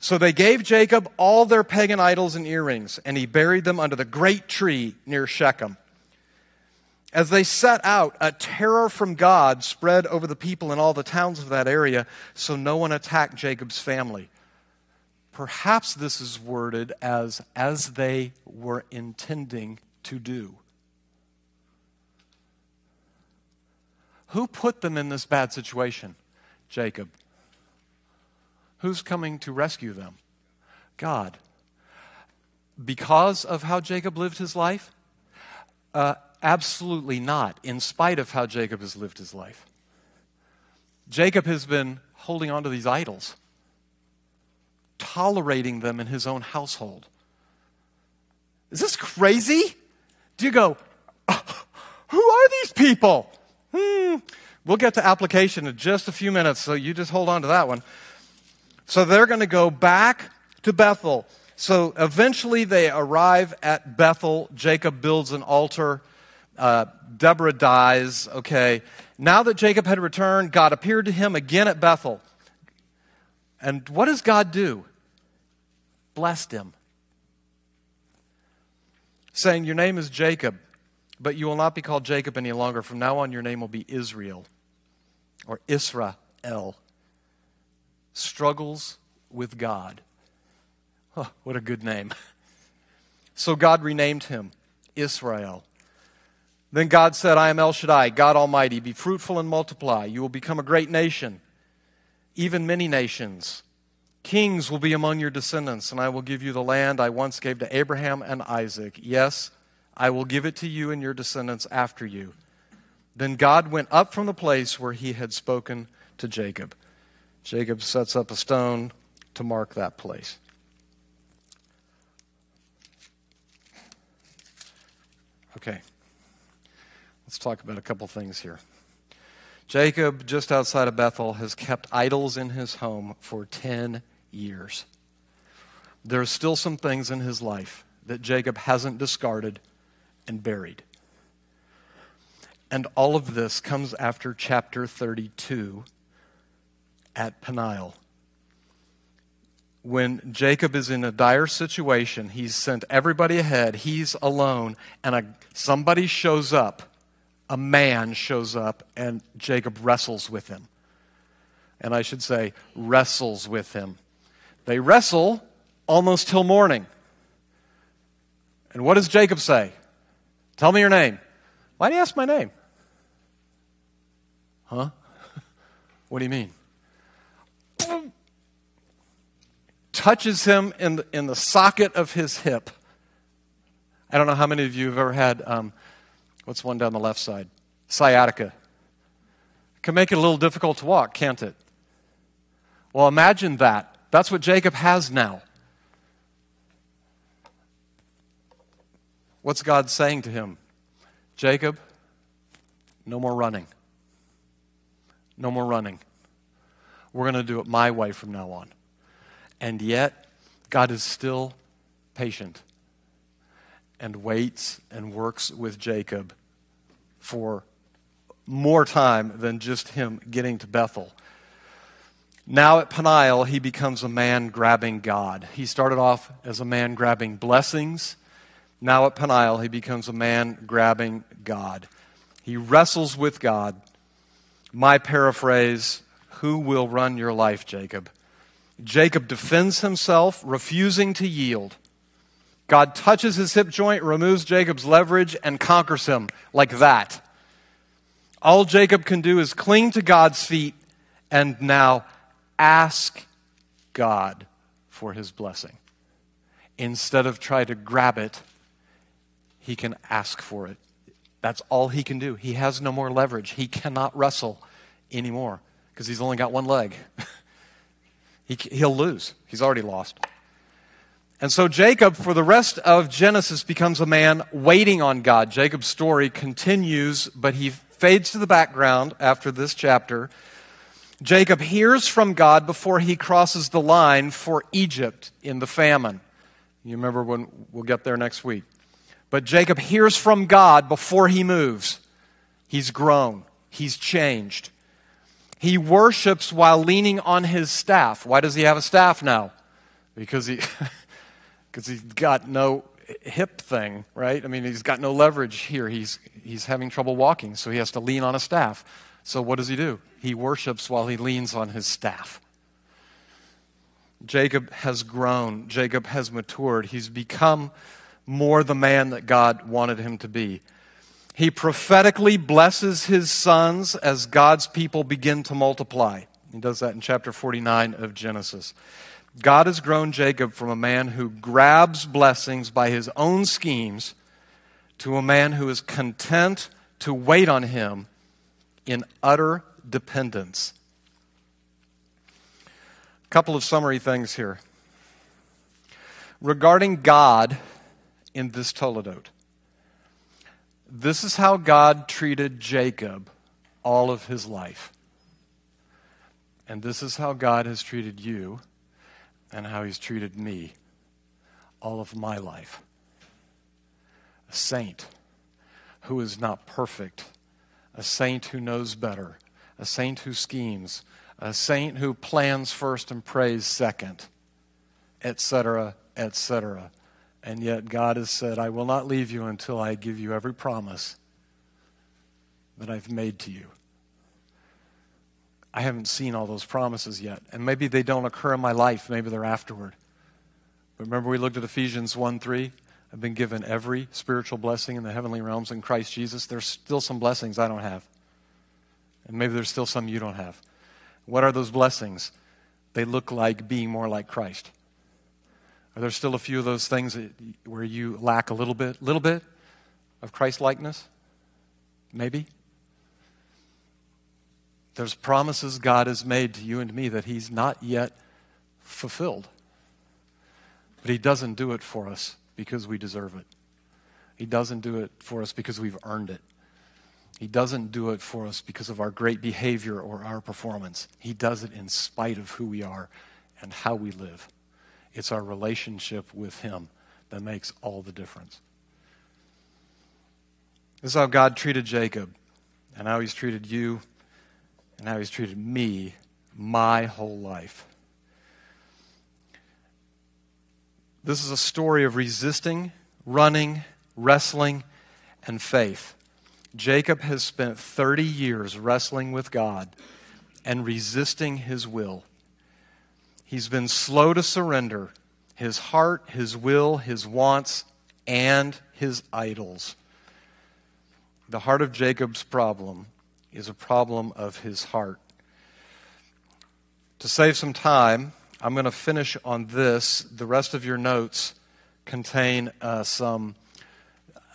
So they gave Jacob all their pagan idols and earrings, and he buried them under the great tree near Shechem. As they set out, a terror from God spread over the people in all the towns of that area, so no one attacked Jacob's family. Perhaps this is worded as, as they were intending to do. Who put them in this bad situation? Jacob. Who's coming to rescue them? God. Because of how Jacob lived his life? Uh, absolutely not, in spite of how Jacob has lived his life. Jacob has been holding on to these idols, tolerating them in his own household. Is this crazy? Do you go, oh, who are these people? Hmm. We'll get to application in just a few minutes, so you just hold on to that one. So they're going to go back to Bethel. So eventually they arrive at Bethel. Jacob builds an altar. Uh, Deborah dies. Okay. Now that Jacob had returned, God appeared to him again at Bethel. And what does God do? Blessed him. Saying, Your name is Jacob, but you will not be called Jacob any longer. From now on, your name will be Israel or Israel. Struggles with God. Oh, what a good name. So God renamed him Israel. Then God said, I am El Shaddai, God Almighty. Be fruitful and multiply. You will become a great nation, even many nations. Kings will be among your descendants, and I will give you the land I once gave to Abraham and Isaac. Yes, I will give it to you and your descendants after you. Then God went up from the place where he had spoken to Jacob. Jacob sets up a stone to mark that place. Okay, let's talk about a couple things here. Jacob, just outside of Bethel, has kept idols in his home for 10 years. There are still some things in his life that Jacob hasn't discarded and buried. And all of this comes after chapter 32 at Peniel. When Jacob is in a dire situation, he's sent everybody ahead, he's alone, and a, somebody shows up, a man shows up, and Jacob wrestles with him. And I should say, wrestles with him. They wrestle almost till morning. And what does Jacob say? Tell me your name. Why do you ask my name? Huh? what do you mean? Touches him in the, in the socket of his hip. I don't know how many of you have ever had, um, what's one down the left side? Sciatica. can make it a little difficult to walk, can't it? Well, imagine that. That's what Jacob has now. What's God saying to him? Jacob, no more running. No more running. We're going to do it my way from now on. And yet, God is still patient and waits and works with Jacob for more time than just him getting to Bethel. Now at Peniel, he becomes a man grabbing God. He started off as a man grabbing blessings. Now at Peniel, he becomes a man grabbing God. He wrestles with God my paraphrase Who will run your life, Jacob? Jacob defends himself, refusing to yield. God touches his hip joint, removes Jacob's leverage, and conquers him like that. All Jacob can do is cling to God's feet and now ask God for his blessing. Instead of try to grab it, he can ask for it. That's all he can do. He has no more leverage. He cannot wrestle anymore because he's only got one leg. he, he'll lose. He's already lost. And so Jacob, for the rest of Genesis, becomes a man waiting on God. Jacob's story continues, but he fades to the background after this chapter. Jacob hears from God before he crosses the line for Egypt in the famine. You remember when we'll get there next week. But Jacob hears from God before he moves. He's grown, he's changed. He worships while leaning on his staff. Why does he have a staff now? Because he because he's got no hip thing, right? I mean, he's got no leverage here. He's he's having trouble walking, so he has to lean on a staff. So what does he do? He worships while he leans on his staff. Jacob has grown. Jacob has matured. He's become more the man that God wanted him to be. He prophetically blesses his sons as God's people begin to multiply. He does that in chapter 49 of Genesis. God has grown Jacob from a man who grabs blessings by his own schemes to a man who is content to wait on him in utter dependence. A couple of summary things here. Regarding God in this Toledot, this is how God treated Jacob all of his life. And this is how God has treated you and how he's treated me all of my life. A saint who is not perfect, a saint who knows better, a saint who schemes, a saint who plans first and prays second, etc., etc. And yet God has said, I will not leave you until I give you every promise that I've made to you. I haven't seen all those promises yet. And maybe they don't occur in my life, maybe they're afterward. But remember, we looked at Ephesians 1 3. I've been given every spiritual blessing in the heavenly realms in Christ Jesus. There's still some blessings I don't have. And maybe there's still some you don't have. What are those blessings? They look like being more like Christ. Are there still a few of those things where you lack a little bit, little bit of Christ likeness? Maybe. There's promises God has made to you and me that He's not yet fulfilled. But He doesn't do it for us because we deserve it. He doesn't do it for us because we've earned it. He doesn't do it for us because of our great behavior or our performance. He does it in spite of who we are and how we live. It's our relationship with Him that makes all the difference. This is how God treated Jacob and how He's treated you and how he's treated me my whole life. This is a story of resisting, running, wrestling, and faith. Jacob has spent 30 years wrestling with God and resisting his will. He's been slow to surrender his heart, his will, his wants, and his idols. The heart of Jacob's problem is a problem of his heart. To save some time, I'm going to finish on this. The rest of your notes contain uh, some,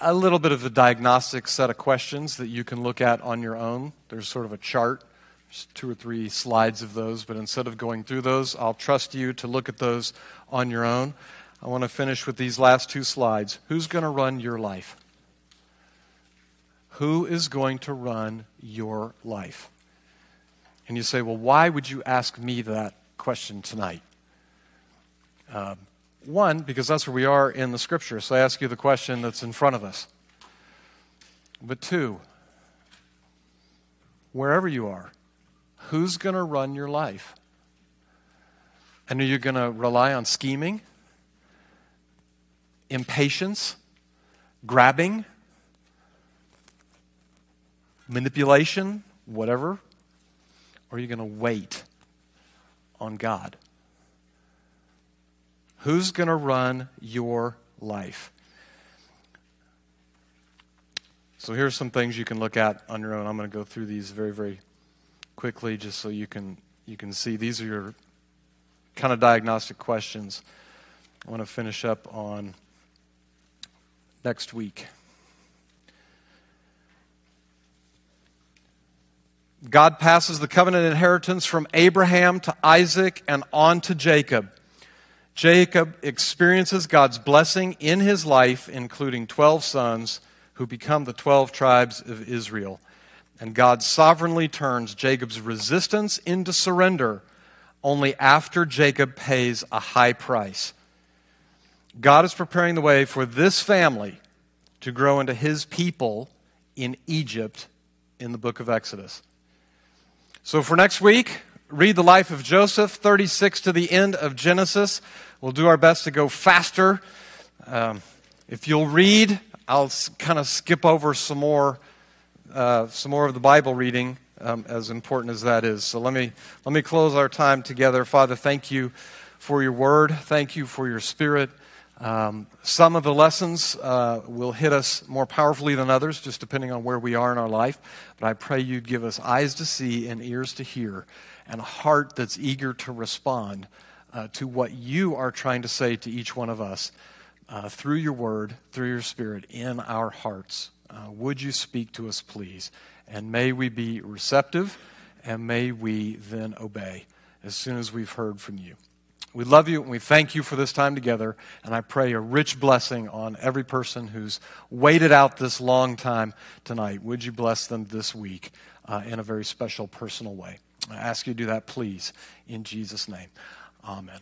a little bit of a diagnostic set of questions that you can look at on your own. There's sort of a chart, two or three slides of those, but instead of going through those, I'll trust you to look at those on your own. I want to finish with these last two slides. Who's going to run your life? Who is going to run your life? And you say, well, why would you ask me that question tonight? Uh, one, because that's where we are in the scripture. So I ask you the question that's in front of us. But two, wherever you are, who's going to run your life? And are you going to rely on scheming, impatience, grabbing? manipulation, whatever? Or are you going to wait on God? Who's going to run your life? So here's some things you can look at on your own. I'm going to go through these very, very quickly just so you can you can see these are your kind of diagnostic questions. I want to finish up on next week. God passes the covenant inheritance from Abraham to Isaac and on to Jacob. Jacob experiences God's blessing in his life, including 12 sons who become the 12 tribes of Israel. And God sovereignly turns Jacob's resistance into surrender only after Jacob pays a high price. God is preparing the way for this family to grow into his people in Egypt in the book of Exodus. So for next week, read the life of Joseph, 36 to the end of Genesis. We'll do our best to go faster. Um, if you'll read, I'll kind of skip over some more, uh, some more of the Bible reading, um, as important as that is. So let me let me close our time together. Father, thank you for your word. Thank you for your Spirit. Um, some of the lessons uh, will hit us more powerfully than others, just depending on where we are in our life. But I pray you'd give us eyes to see and ears to hear, and a heart that's eager to respond uh, to what you are trying to say to each one of us uh, through your word, through your spirit, in our hearts. Uh, would you speak to us, please? And may we be receptive, and may we then obey as soon as we've heard from you. We love you and we thank you for this time together. And I pray a rich blessing on every person who's waited out this long time tonight. Would you bless them this week uh, in a very special, personal way? I ask you to do that, please, in Jesus' name. Amen.